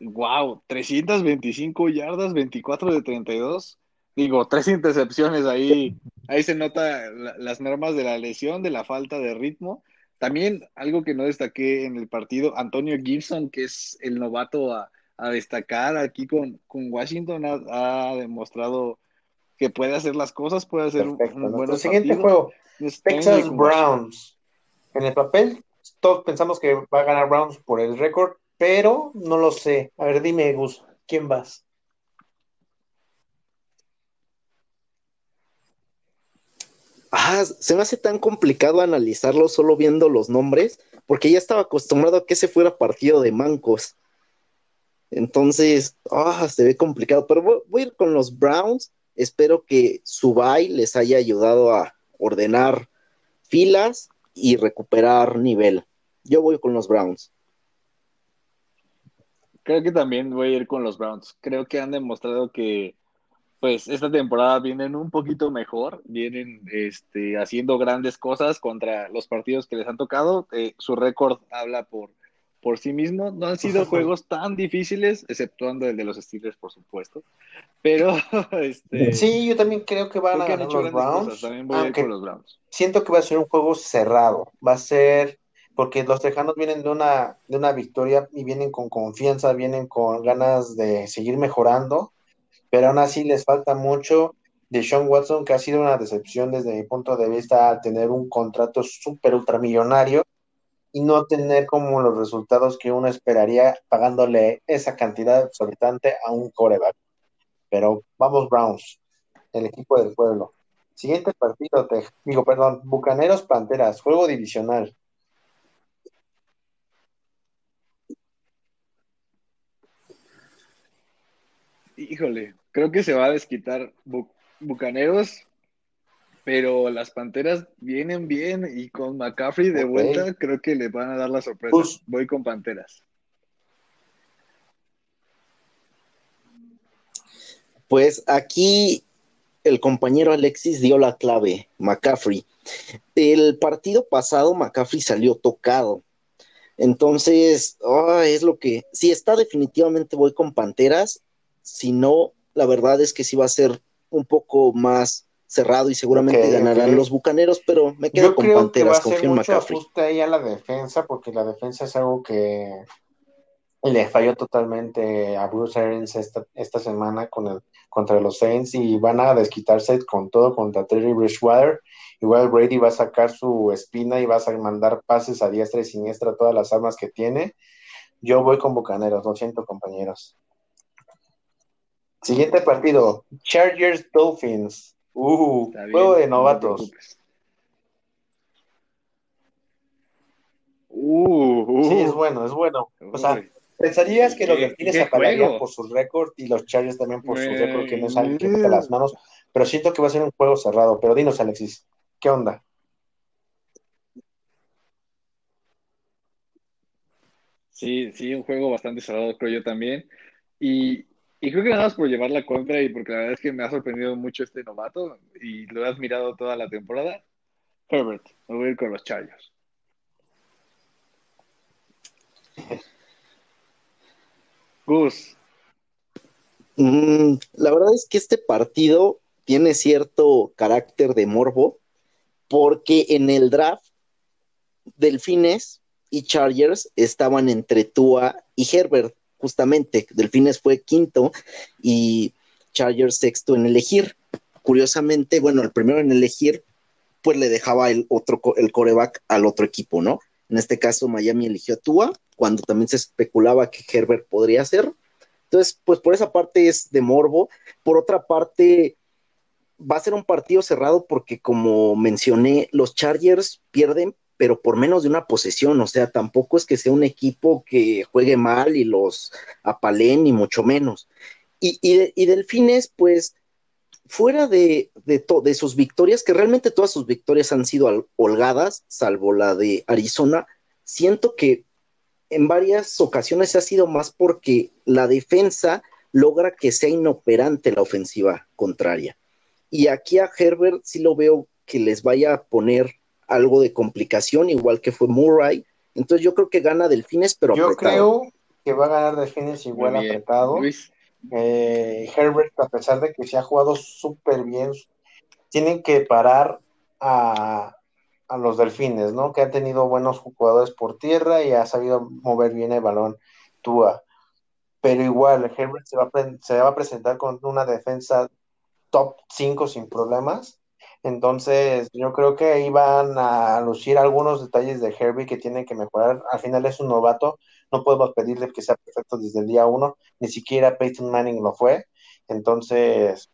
Wow, 325 yardas, 24 de 32. Digo, tres intercepciones ahí. Ahí se nota las normas de la lesión, de la falta de ritmo también algo que no destaqué en el partido, Antonio Gibson, que es el novato a, destacar aquí con, con Washington, ha, demostrado que puede hacer las cosas, puede hacer un, buen siguiente juego, Texas Browns. En el papel, todos pensamos que va a ganar Browns por el récord, pero no lo sé. A ver, dime, Gus, ¿quién vas? Ah, se me hace tan complicado analizarlo solo viendo los nombres, porque ya estaba acostumbrado a que ese fuera partido de mancos. Entonces, ah, se ve complicado, pero voy, a ir con los Browns. Espero que su bye les haya ayudado a ordenar filas y recuperar nivel. Yo voy con los Browns. Creo que también voy a ir con los Browns. Creo que han demostrado que pues esta temporada vienen un poquito mejor, vienen este, haciendo grandes cosas contra los partidos que les han tocado. Eh, su récord habla por, por sí mismo. No han sido [LAUGHS] juegos tan difíciles, exceptuando el de los Steelers, por supuesto. Pero, [LAUGHS] este, sí, yo también creo que van a ganar los Browns. También voy con los Browns. Siento que va a ser un juego cerrado. Va a ser porque los Tejanos vienen de una, de una victoria y vienen con confianza, vienen con ganas de seguir mejorando pero aún así les falta mucho de Sean Watson, que ha sido una decepción desde mi punto de vista al tener un contrato súper ultramillonario y no tener como los resultados que uno esperaría pagándole esa cantidad exorbitante a un coreback. Pero vamos Browns, el equipo del pueblo. Siguiente partido, te digo, perdón, Bucaneros Panteras, juego divisional. Híjole, creo que se va a desquitar Bucaneros, pero las Panteras vienen bien y con McCaffrey de vuelta creo que le van a dar la sorpresa. Pues Voy con Panteras. Pues aquí el compañero Alexis dio la clave, McCaffrey. El partido pasado McCaffrey salió tocado. Entonces, es lo que, si está definitivamente voy con Panteras, si no, la verdad es que sí va a ser un poco más cerrado y seguramente ganarán los bucaneros, pero me quedo con Panteras, confío en McCaffrey. ajuste ahí a la defensa, porque la defensa es algo que le falló totalmente a Bruce Arians esta, esta semana con el, contra los Saints y van a desquitarse con todo contra Terry Bridgewater. Igual Brady va a sacar su espina y va a mandar pases a diestra y siniestra todas las armas que tiene. Yo voy con Bucaneros, lo siento compañeros. Siguiente partido, Chargers Dolphins. Uh, juego de novatos. Uh, uh, Sí, es bueno, es bueno. O sea, Pensarías que los delfines apagarían por su récord y los Chargers también por su récord, que no es alguien que mete las manos, pero siento que va a ser un juego cerrado. Pero dinos, Alexis, ¿qué onda? Sí, sí, un juego bastante cerrado, creo yo también. Y, y creo que nada más por llevar la contra y porque la verdad es que me ha sorprendido mucho este novato y lo he admirado toda la temporada. Herbert, me voy a ir con los Chargers. Gus. Mm, la verdad es que este partido tiene cierto carácter de morbo porque en el draft Delfines y Chargers estaban entre Tua y Herbert justamente. Delfines fue quinto y Chargers sexto en elegir. Curiosamente, bueno, el primero en elegir, pues le dejaba el otro, el coreback al otro equipo, ¿no? En este caso, Miami eligió a Tua, cuando también se especulaba que Herbert podría ser. Entonces, pues por esa parte es de morbo. Por otra parte, va a ser un partido cerrado porque, como mencioné, los Chargers pierden pero por menos de una posesión, o sea, tampoco es que sea un equipo que juegue mal y los apalen, ni mucho menos. Y, y, Delfines, pues, fuera de, de, de, sus victorias, que realmente todas sus victorias han sido holgadas, salvo la de Arizona, siento que en varias ocasiones ha sido más porque la defensa logra que sea inoperante la ofensiva contraria. Y aquí a Herbert sí lo veo que les vaya a poner algo de complicación, igual que fue Murray. Entonces yo creo que gana Delfines, pero yo creo que va a ganar Delfines igual apretado. Eh, Herbert, a pesar de que se ha jugado súper bien, tienen que parar a, a, los Delfines, ¿no? Que han tenido buenos jugadores por tierra y ha sabido mover bien el balón Tua. Pero igual, Herbert se va, se va a presentar con una defensa top 5 sin problemas entonces, yo creo que ahí van a lucir algunos detalles de Herbie que tienen que mejorar. Al final es un novato, no podemos pedirle que sea perfecto desde el día uno, ni siquiera Peyton Manning lo fue. Entonces,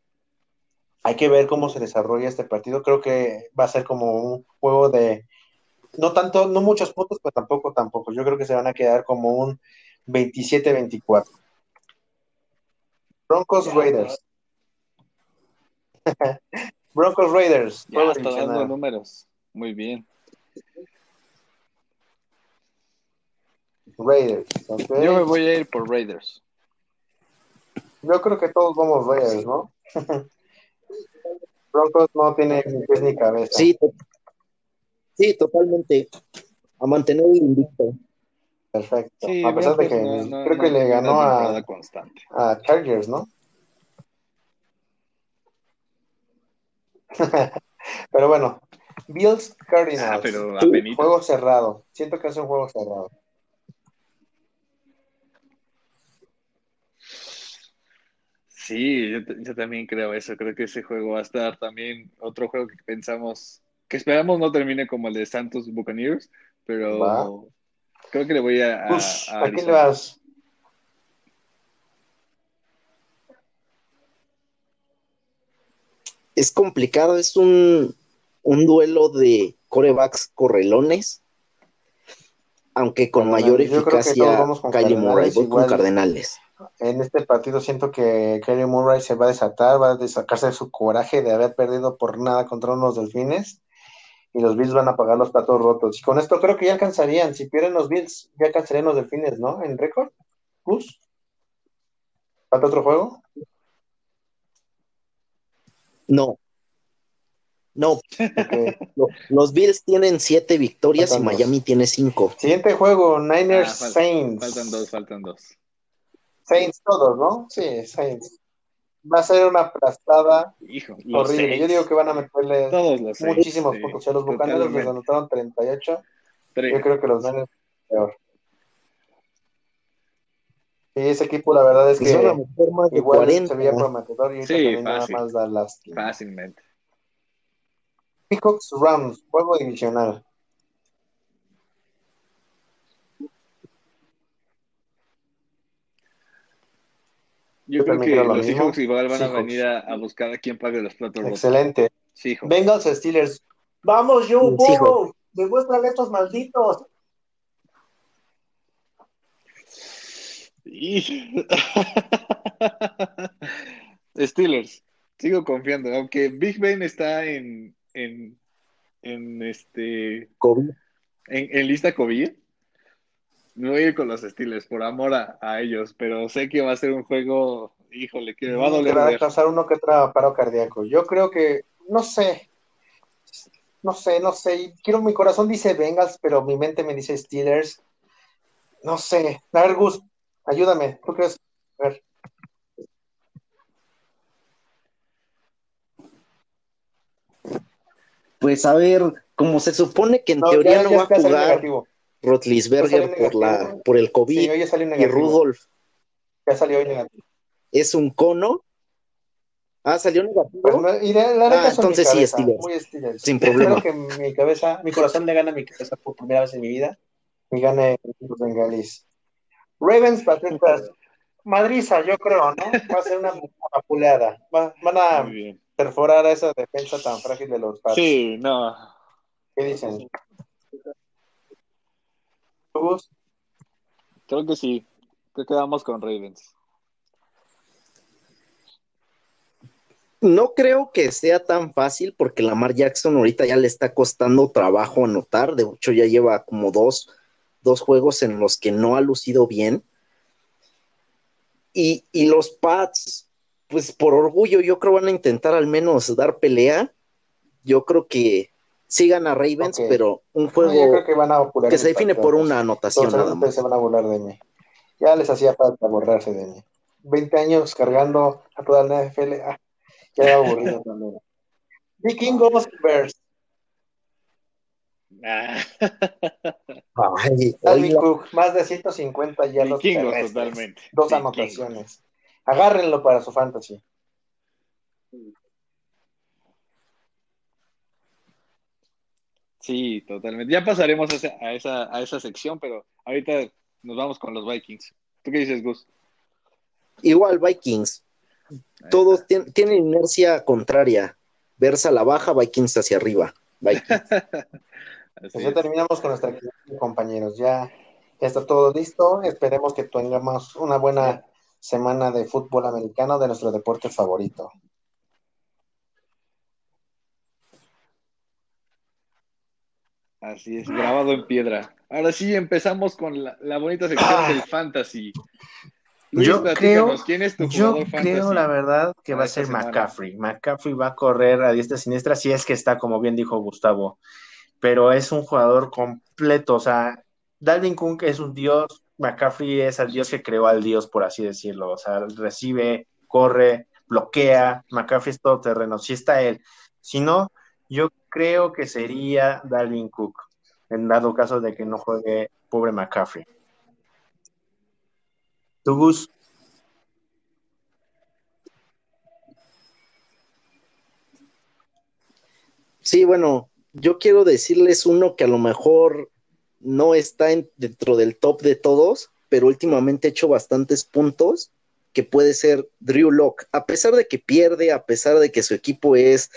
hay que ver cómo se desarrolla este partido. Creo que va a ser como un juego de, no tanto, no muchos puntos, pero tampoco, tampoco. Yo creo que se van a quedar como un 27-24. Broncos Raiders. [LAUGHS] Broncos Raiders. Ya está dando números. Muy bien. Raiders. Yo me voy a ir por Raiders. Yo creo que todos vamos Raiders, ¿no? [LAUGHS] Broncos no tiene ni pies ni cabeza. Sí, sí, totalmente. A mantener el invicto. Perfecto. a pesar de que creo que le ganó a, a Chargers, ¿no? [LAUGHS] pero bueno, Bills Cardinals. Ah, juego cerrado. Siento que es un juego cerrado. Sí, yo, también creo eso. Creo que ese juego va a estar también otro juego que pensamos, que esperamos no termine como el de Santos Buccaneers, pero creo que le voy a. a, a, quién le vas? Es complicado, es un, duelo de corebacks correlones, aunque con mayor eficacia Kylie Murray, con Cardenales. En este partido siento que Kylie Murray se va a desatar, va a sacarse su coraje de haber perdido por nada contra unos delfines y los Bills van a pagar los platos rotos. Y con esto creo que ya alcanzarían, si pierden los Bills, ya alcanzarían los delfines, ¿no? En récord. Plus. ¿Falta otro juego? No. No. [LAUGHS] Los, Bills tienen siete victorias y Miami tiene cinco. Siguiente juego, Niners ah, Saints. Faltan dos, faltan dos. Saints todos, ¿no? Sí, Saints. Va a ser una aplastada horrible. Yo digo que van a meterle muchísimos puntos. a los Bucaneros les anotaron 38. Yo creo que los Niners peor. Sí, ese equipo la verdad es que igual se veía prometedor y sí, nada más da lástima. Fácilmente. Seahawks Rams, juego divisional. Yo, creo que los Seahawks igual van a venir a, buscar a quien pague los platos Excelente. Bengals Steelers. Vamos, Joe Burrow. Demuéstrale a estos malditos. [LAUGHS] Steelers, sigo confiando, aunque Big Ben está en, en, este COVID. En, lista COVID. Me voy a ir con los Steelers por amor a, ellos, pero sé que va a ser un juego, híjole, que me va a doler. Va a pasar uno que otro paro cardíaco. Yo creo que, no sé, no sé, no sé. Quiero, mi corazón dice Bengals, pero mi mente me dice Steelers. No sé. A ver, Gus, ayúdame. ¿Tú crees? A ver. Pues a ver, como se supone que en teoría no va a jugar Rotlisberger por, la, por el COVID y Rudolf. Ya salió hoy negativo. ¿Es un cono? Ah, salió negativo. Pues, y la, la ah, entonces sí, Steelers. Muy Steelers. Sin problema. que mi cabeza, mi corazón le gana a mi cabeza por primera vez en mi vida y gane los bengalis. Ravens, Patriotas. Madriza, yo creo, ¿no? Va a ser una apuleada. van a perforar a esa defensa tan frágil de los Pats. Sí, no. ¿Qué dicen? Creo que sí. Creo que vamos con Ravens. No creo que sea tan fácil porque Lamar Jackson ahorita ya le está costando trabajo anotar. De hecho, ya lleva como dos, dos juegos en los que no ha lucido bien. Y, los Pats, pues por orgullo, yo creo van a intentar al menos dar pelea. Yo creo que sí gana Ravens, pero un juego que, se define por una anotación nada más. Se van a burlar de mí. Ya les hacía falta borrarse de mí. 20 años cargando a toda la NFL. Ah, ya aburrido [LAUGHS] también. Vikingos Bears. Ah. [LAUGHS] Cook, más de 150 ya los totalmente. Dos anotaciones. Agárrenlo para su fantasy. Sí, totalmente. Ya pasaremos a esa, a esa, a esa sección, pero ahorita nos vamos con los Vikings. ¿Tú qué dices, Gus? Igual, Vikings. Todos tienen inercia contraria. Versa a la baja, Vikings hacia arriba. [LAUGHS] pues ya terminamos con nuestra compañeros. Ya, está todo listo. Esperemos que tengamos una buena semana de fútbol americano de nuestro deporte favorito. Así es, grabado en piedra. Ahora sí empezamos con la, bonita sección ah. del fantasy yo creo, yo creo la verdad que va a ser McCaffrey. McCaffrey va a correr a diestra siniestra si es que está, como bien dijo Gustavo. Pero es un jugador completo. O sea, Dalvin Cook es un dios. McCaffrey es el dios que creó al dios, por así decirlo. O sea, recibe, corre, bloquea. McCaffrey es todo terreno. Si está él. Si no, yo creo que sería Dalvin Cook. En dado caso de que no juegue pobre McCaffrey. Sí, bueno, yo quiero decirles uno que a lo mejor no está dentro del top de todos, pero últimamente ha hecho bastantes puntos, que puede ser Drew Locke. A pesar de que pierde, a pesar de que su equipo es,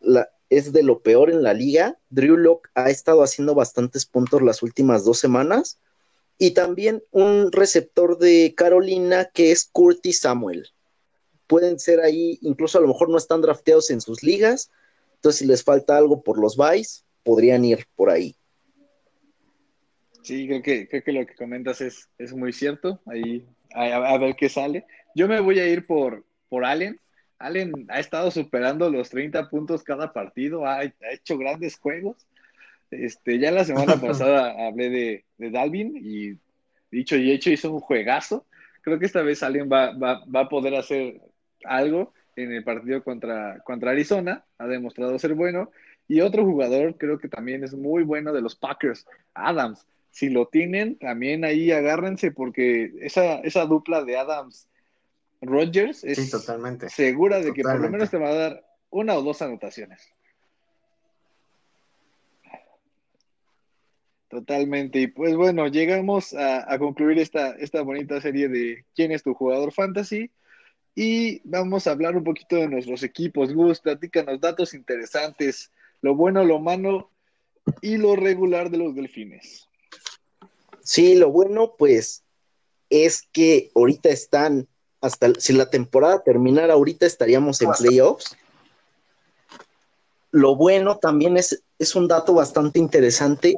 la, es de lo peor en la liga, Drew Locke ha estado haciendo bastantes puntos las últimas dos semanas y también un receptor de Carolina que es Curtis Samuel. Pueden ser ahí, incluso a lo mejor no están drafteados en sus ligas, entonces si les falta algo por los buys, podrían ir por ahí. Sí, creo que, creo que lo que comentas es, es muy cierto. Ahí a, ver qué sale. Yo me voy a ir por, por Allen. Allen ha estado superando los 30 puntos cada partido, ha hecho grandes juegos. Este, ya la semana [LAUGHS] pasada hablé de, de, Dalvin y dicho y hecho hizo un juegazo. Creo que esta vez alguien va, va, va, a poder hacer algo en el partido contra, contra Arizona. Ha demostrado ser bueno. Y otro jugador creo que también es muy bueno de los Packers, Adams. Si lo tienen, también ahí agárrense porque esa, esa dupla de Adams Rodgers es totalmente. segura de que por lo menos te va a dar una o dos anotaciones. Totalmente. Y pues bueno, llegamos a, concluir esta, esta bonita serie de quién es tu jugador fantasy. Y vamos a hablar un poquito de nuestros equipos. Gus, platícanos datos interesantes, lo bueno, lo malo y lo regular de los delfines. Sí, lo bueno, pues es que ahorita están, hasta si la temporada terminara ahorita estaríamos en playoffs. Lo bueno también es, es un dato bastante interesante.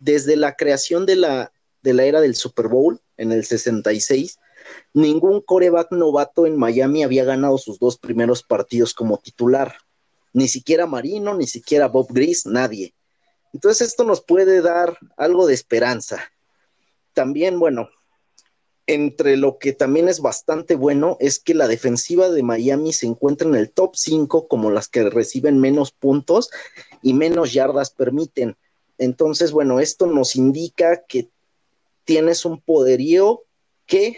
desde la creación de la, de la era del Super Bowl en el 66, ningún coreback novato en Miami había ganado sus dos primeros partidos como titular. Ni siquiera Marino, ni siquiera Bob Gris, nadie. Entonces esto nos puede dar algo de esperanza. También, bueno, entre lo que también es bastante bueno es que la defensiva de Miami se encuentra en el top 5 como las que reciben menos puntos y menos yardas permiten. Entonces, bueno, esto nos indica que tienes un poderío que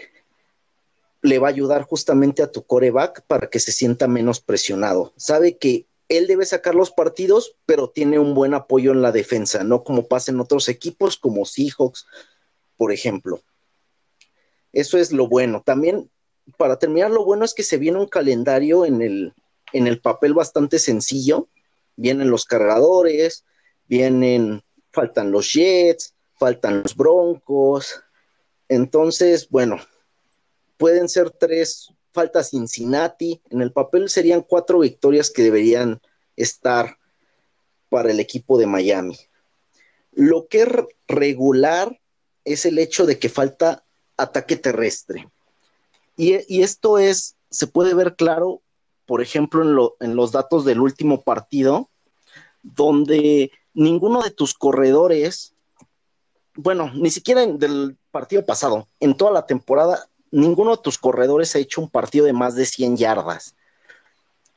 le va a ayudar justamente a tu coreback para que se sienta menos presionado. Sabe que él debe sacar los partidos, pero tiene un buen apoyo en la defensa, no como pasa en otros equipos como Seahawks, por ejemplo. Eso es lo bueno. También, para terminar, lo bueno es que se viene un calendario en el, en el papel bastante sencillo. Vienen los cargadores, vienen, faltan los Jets, faltan los Broncos. Entonces, bueno, pueden ser tres, falta Cincinnati. En el papel serían cuatro victorias que deberían estar para el equipo de Miami. Lo que es regular es el hecho de que falta ataque terrestre. Y, esto es, se puede ver claro, por ejemplo, en, en los datos del último partido, donde ninguno de tus corredores, bueno, ni siquiera del partido pasado, en toda la temporada, ninguno de tus corredores ha hecho un partido de más de 100 yardas.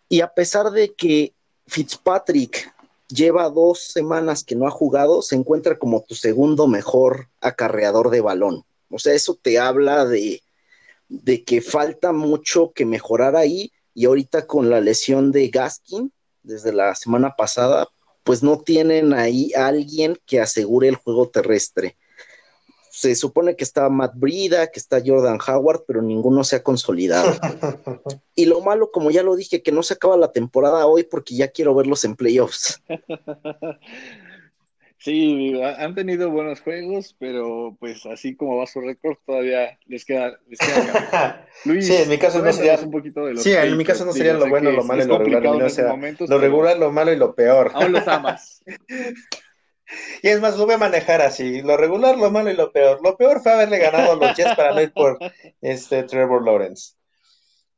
Y a pesar de que Fitzpatrick lleva dos semanas que no ha jugado, se encuentra como tu segundo mejor acarreador de balón. O sea, eso te habla de, de que falta mucho que mejorar ahí y ahorita con la lesión de Gaskin desde la semana pasada, pues no tienen ahí a alguien que asegure el juego terrestre. Se supone que está Matt Brida, que está Jordan Howard, pero ninguno se ha consolidado. [LAUGHS] y lo malo, como ya lo dije, que no se acaba la temporada hoy porque ya quiero verlos en playoffs. [LAUGHS] Sí, han tenido buenos juegos, pero pues así como va su récord, todavía les queda, les queda [LAUGHS] Luis, sí, en mi caso no sería un poquito de Sí, en mi caso no sería lo bueno, lo malo y lo regular. lo regular, lo malo y lo peor. Aún los amas. Y es más, lo voy a manejar así, lo regular, lo malo y lo peor. Lo peor fue haberle ganado a los Jets para no ir por [LAUGHS] este Trevor Lawrence.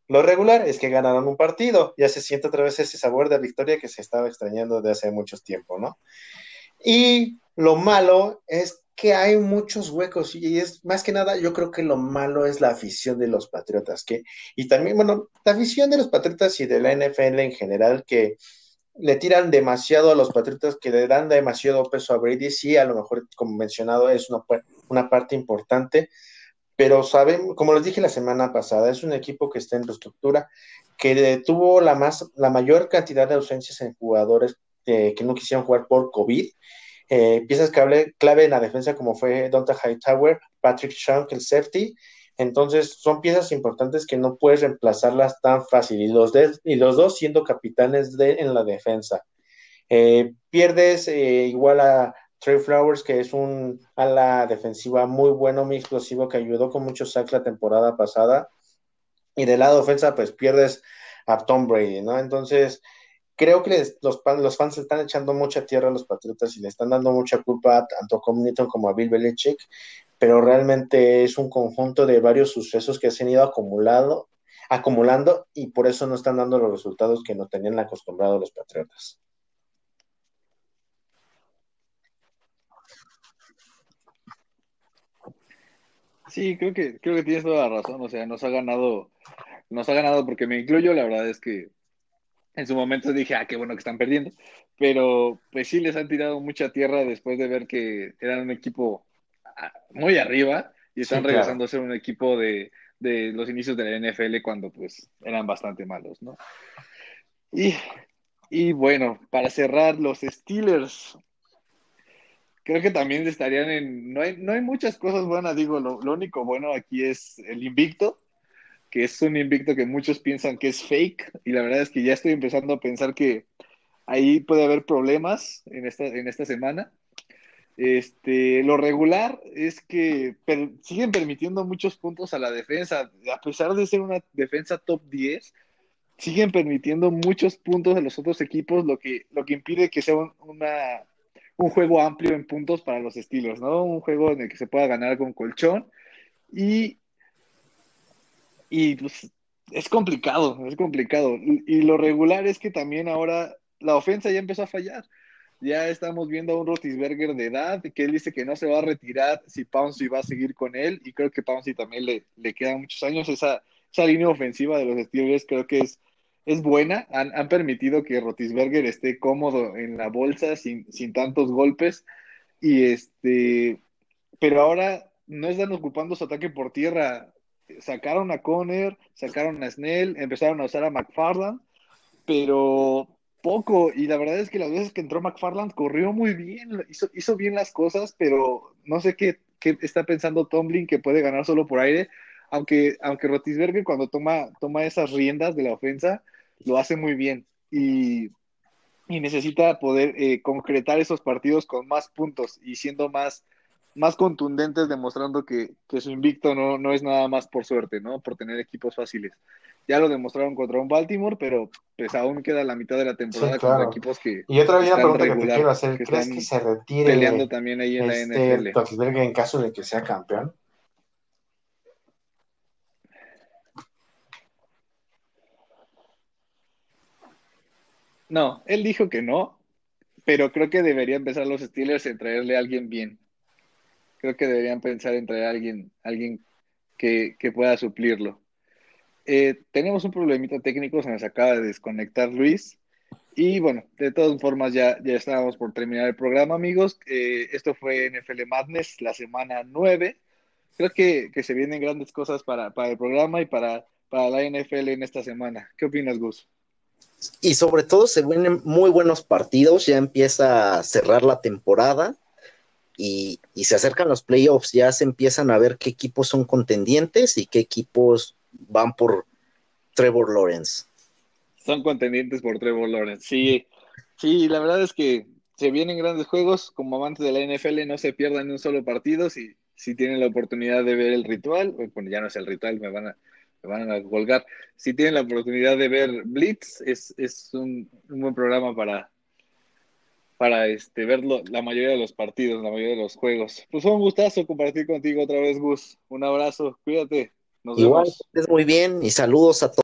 Lo regular es que ganaron un partido, ya se siente otra vez ese sabor de victoria que se estaba extrañando de hace mucho tiempo, ¿no? Y lo malo es que hay muchos huecos y es más que nada, yo creo que lo malo es la afición de los Patriotas, que, y también, bueno, la afición de los Patriotas y de la NFL en general, que le tiran demasiado a los Patriotas, que le dan demasiado peso a Brady, sí, a lo mejor, como mencionado, es una, una parte importante, pero saben, como les dije la semana pasada, es un equipo que está en reestructura, que tuvo la, más, la mayor cantidad de ausencias en jugadores que no quisieron jugar por COVID. Eh, piezas clave, clave en la defensa como fue Donta Hightower, Patrick Shank, el safety. Entonces son piezas importantes que no puedes reemplazarlas tan fácil y los, y los dos siendo capitanes de, en la defensa. Eh, pierdes eh, igual a Trey Flowers, que es un ala defensiva muy bueno, muy explosivo, que ayudó con muchos sacks la temporada pasada. Y del lado ofensa, pues pierdes a Tom Brady, ¿no? Entonces, creo que los, los fans están echando mucha tierra a los Patriotas y le están dando mucha culpa tanto a Cam Newton como a Bill Belichick, pero realmente es un conjunto de varios sucesos que se han ido acumulado, acumulando y por eso no están dando los resultados que no tenían acostumbrados los Patriotas. Sí, creo que, creo que tienes toda la razón. O sea, nos ha ganado, nos ha ganado porque me incluyo, la verdad es que en su momento dije, ah, qué bueno que están perdiendo, pero pues sí les han tirado mucha tierra después de ver que eran un equipo muy arriba y están regresando a ser un equipo de, de, los inicios de la NFL cuando pues eran bastante malos, ¿no? Y, y bueno, para cerrar, los Steelers, creo que también estarían en, no hay, no hay muchas cosas buenas, digo, lo, lo único bueno aquí es el invicto, que es un invicto que muchos piensan que es fake, y la verdad es que ya estoy empezando a pensar que ahí puede haber problemas en esta, en esta semana. Este, lo regular es que siguen permitiendo muchos puntos a la defensa, a pesar de ser una defensa top 10, siguen permitiendo muchos puntos a los otros equipos, lo que, lo que impide que sea un, juego amplio en puntos para los estilos, ¿no? Un juego en el que se pueda ganar con colchón y, y pues es complicado, es complicado. Y lo regular es que también ahora la ofensa ya empezó a fallar. Ya estamos viendo a un Rotisberger de edad que él dice que no se va a retirar si Pouncy va a seguir con él y creo que Pouncy también le, le quedan muchos años. Esa, esa línea ofensiva de los Steelers creo que es, es buena. Han, han, permitido que Rotisberger esté cómodo en la bolsa sin, sin tantos golpes. Y este, pero ahora no están ocupando su ataque por tierra sacaron a Conner, sacaron a Snell, empezaron a usar a McFarland, pero poco. Y la verdad es que las veces que entró McFarland corrió muy bien, hizo, hizo bien las cosas, pero no sé qué, qué, está pensando Tomlin que puede ganar solo por aire. Aunque, aunque Rotisberger cuando toma, toma esas riendas de la ofensa, lo hace muy bien. Y, y necesita poder eh, concretar esos partidos con más puntos y siendo más, más contundentes, demostrando que, que su invicto no, no, es nada más por suerte, ¿no? Por tener equipos fáciles. Ya lo demostraron contra un Baltimore, pero pues aún queda la mitad de la temporada sí, claro. contra equipos que. Y otra vez pregunta regular, que te quiero hacer: que ¿crees que se retire peleando también ahí en este, la NFL? en caso de que sea campeón? No, él dijo que no, pero creo que debería empezar los Steelers en traerle a alguien bien creo que deberían pensar en traer a alguien, alguien que, que pueda suplirlo. Eh, tenemos un problemita técnico, se nos acaba de desconectar Luis. Y bueno, de todas formas ya, ya estábamos por terminar el programa, amigos. Eh, esto fue NFL Madness, la semana 9. Creo que, que se vienen grandes cosas para, para el programa y para, para la NFL en esta semana. ¿Qué opinas, Gus? Y sobre todo se vienen muy buenos partidos, ya empieza a cerrar la temporada y, y, se acercan los playoffs, ya se empiezan a ver qué equipos son contendientes y qué equipos van por Trevor Lawrence. Son contendientes por Trevor Lawrence, sí, sí, la verdad es que se vienen grandes juegos, como amantes de la NFL no se pierdan un solo partido, si, si tienen la oportunidad de ver el ritual, bueno, ya no es el ritual, me van a, me van a colgar, si tienen la oportunidad de ver Blitz, es, es un, un buen programa para, para este, ver la mayoría de los partidos, la mayoría de los juegos. Pues fue un gustazo compartir contigo otra vez, Gus. Un abrazo, cuídate. Nos Igual, vemos. es muy bien y saludos a todos.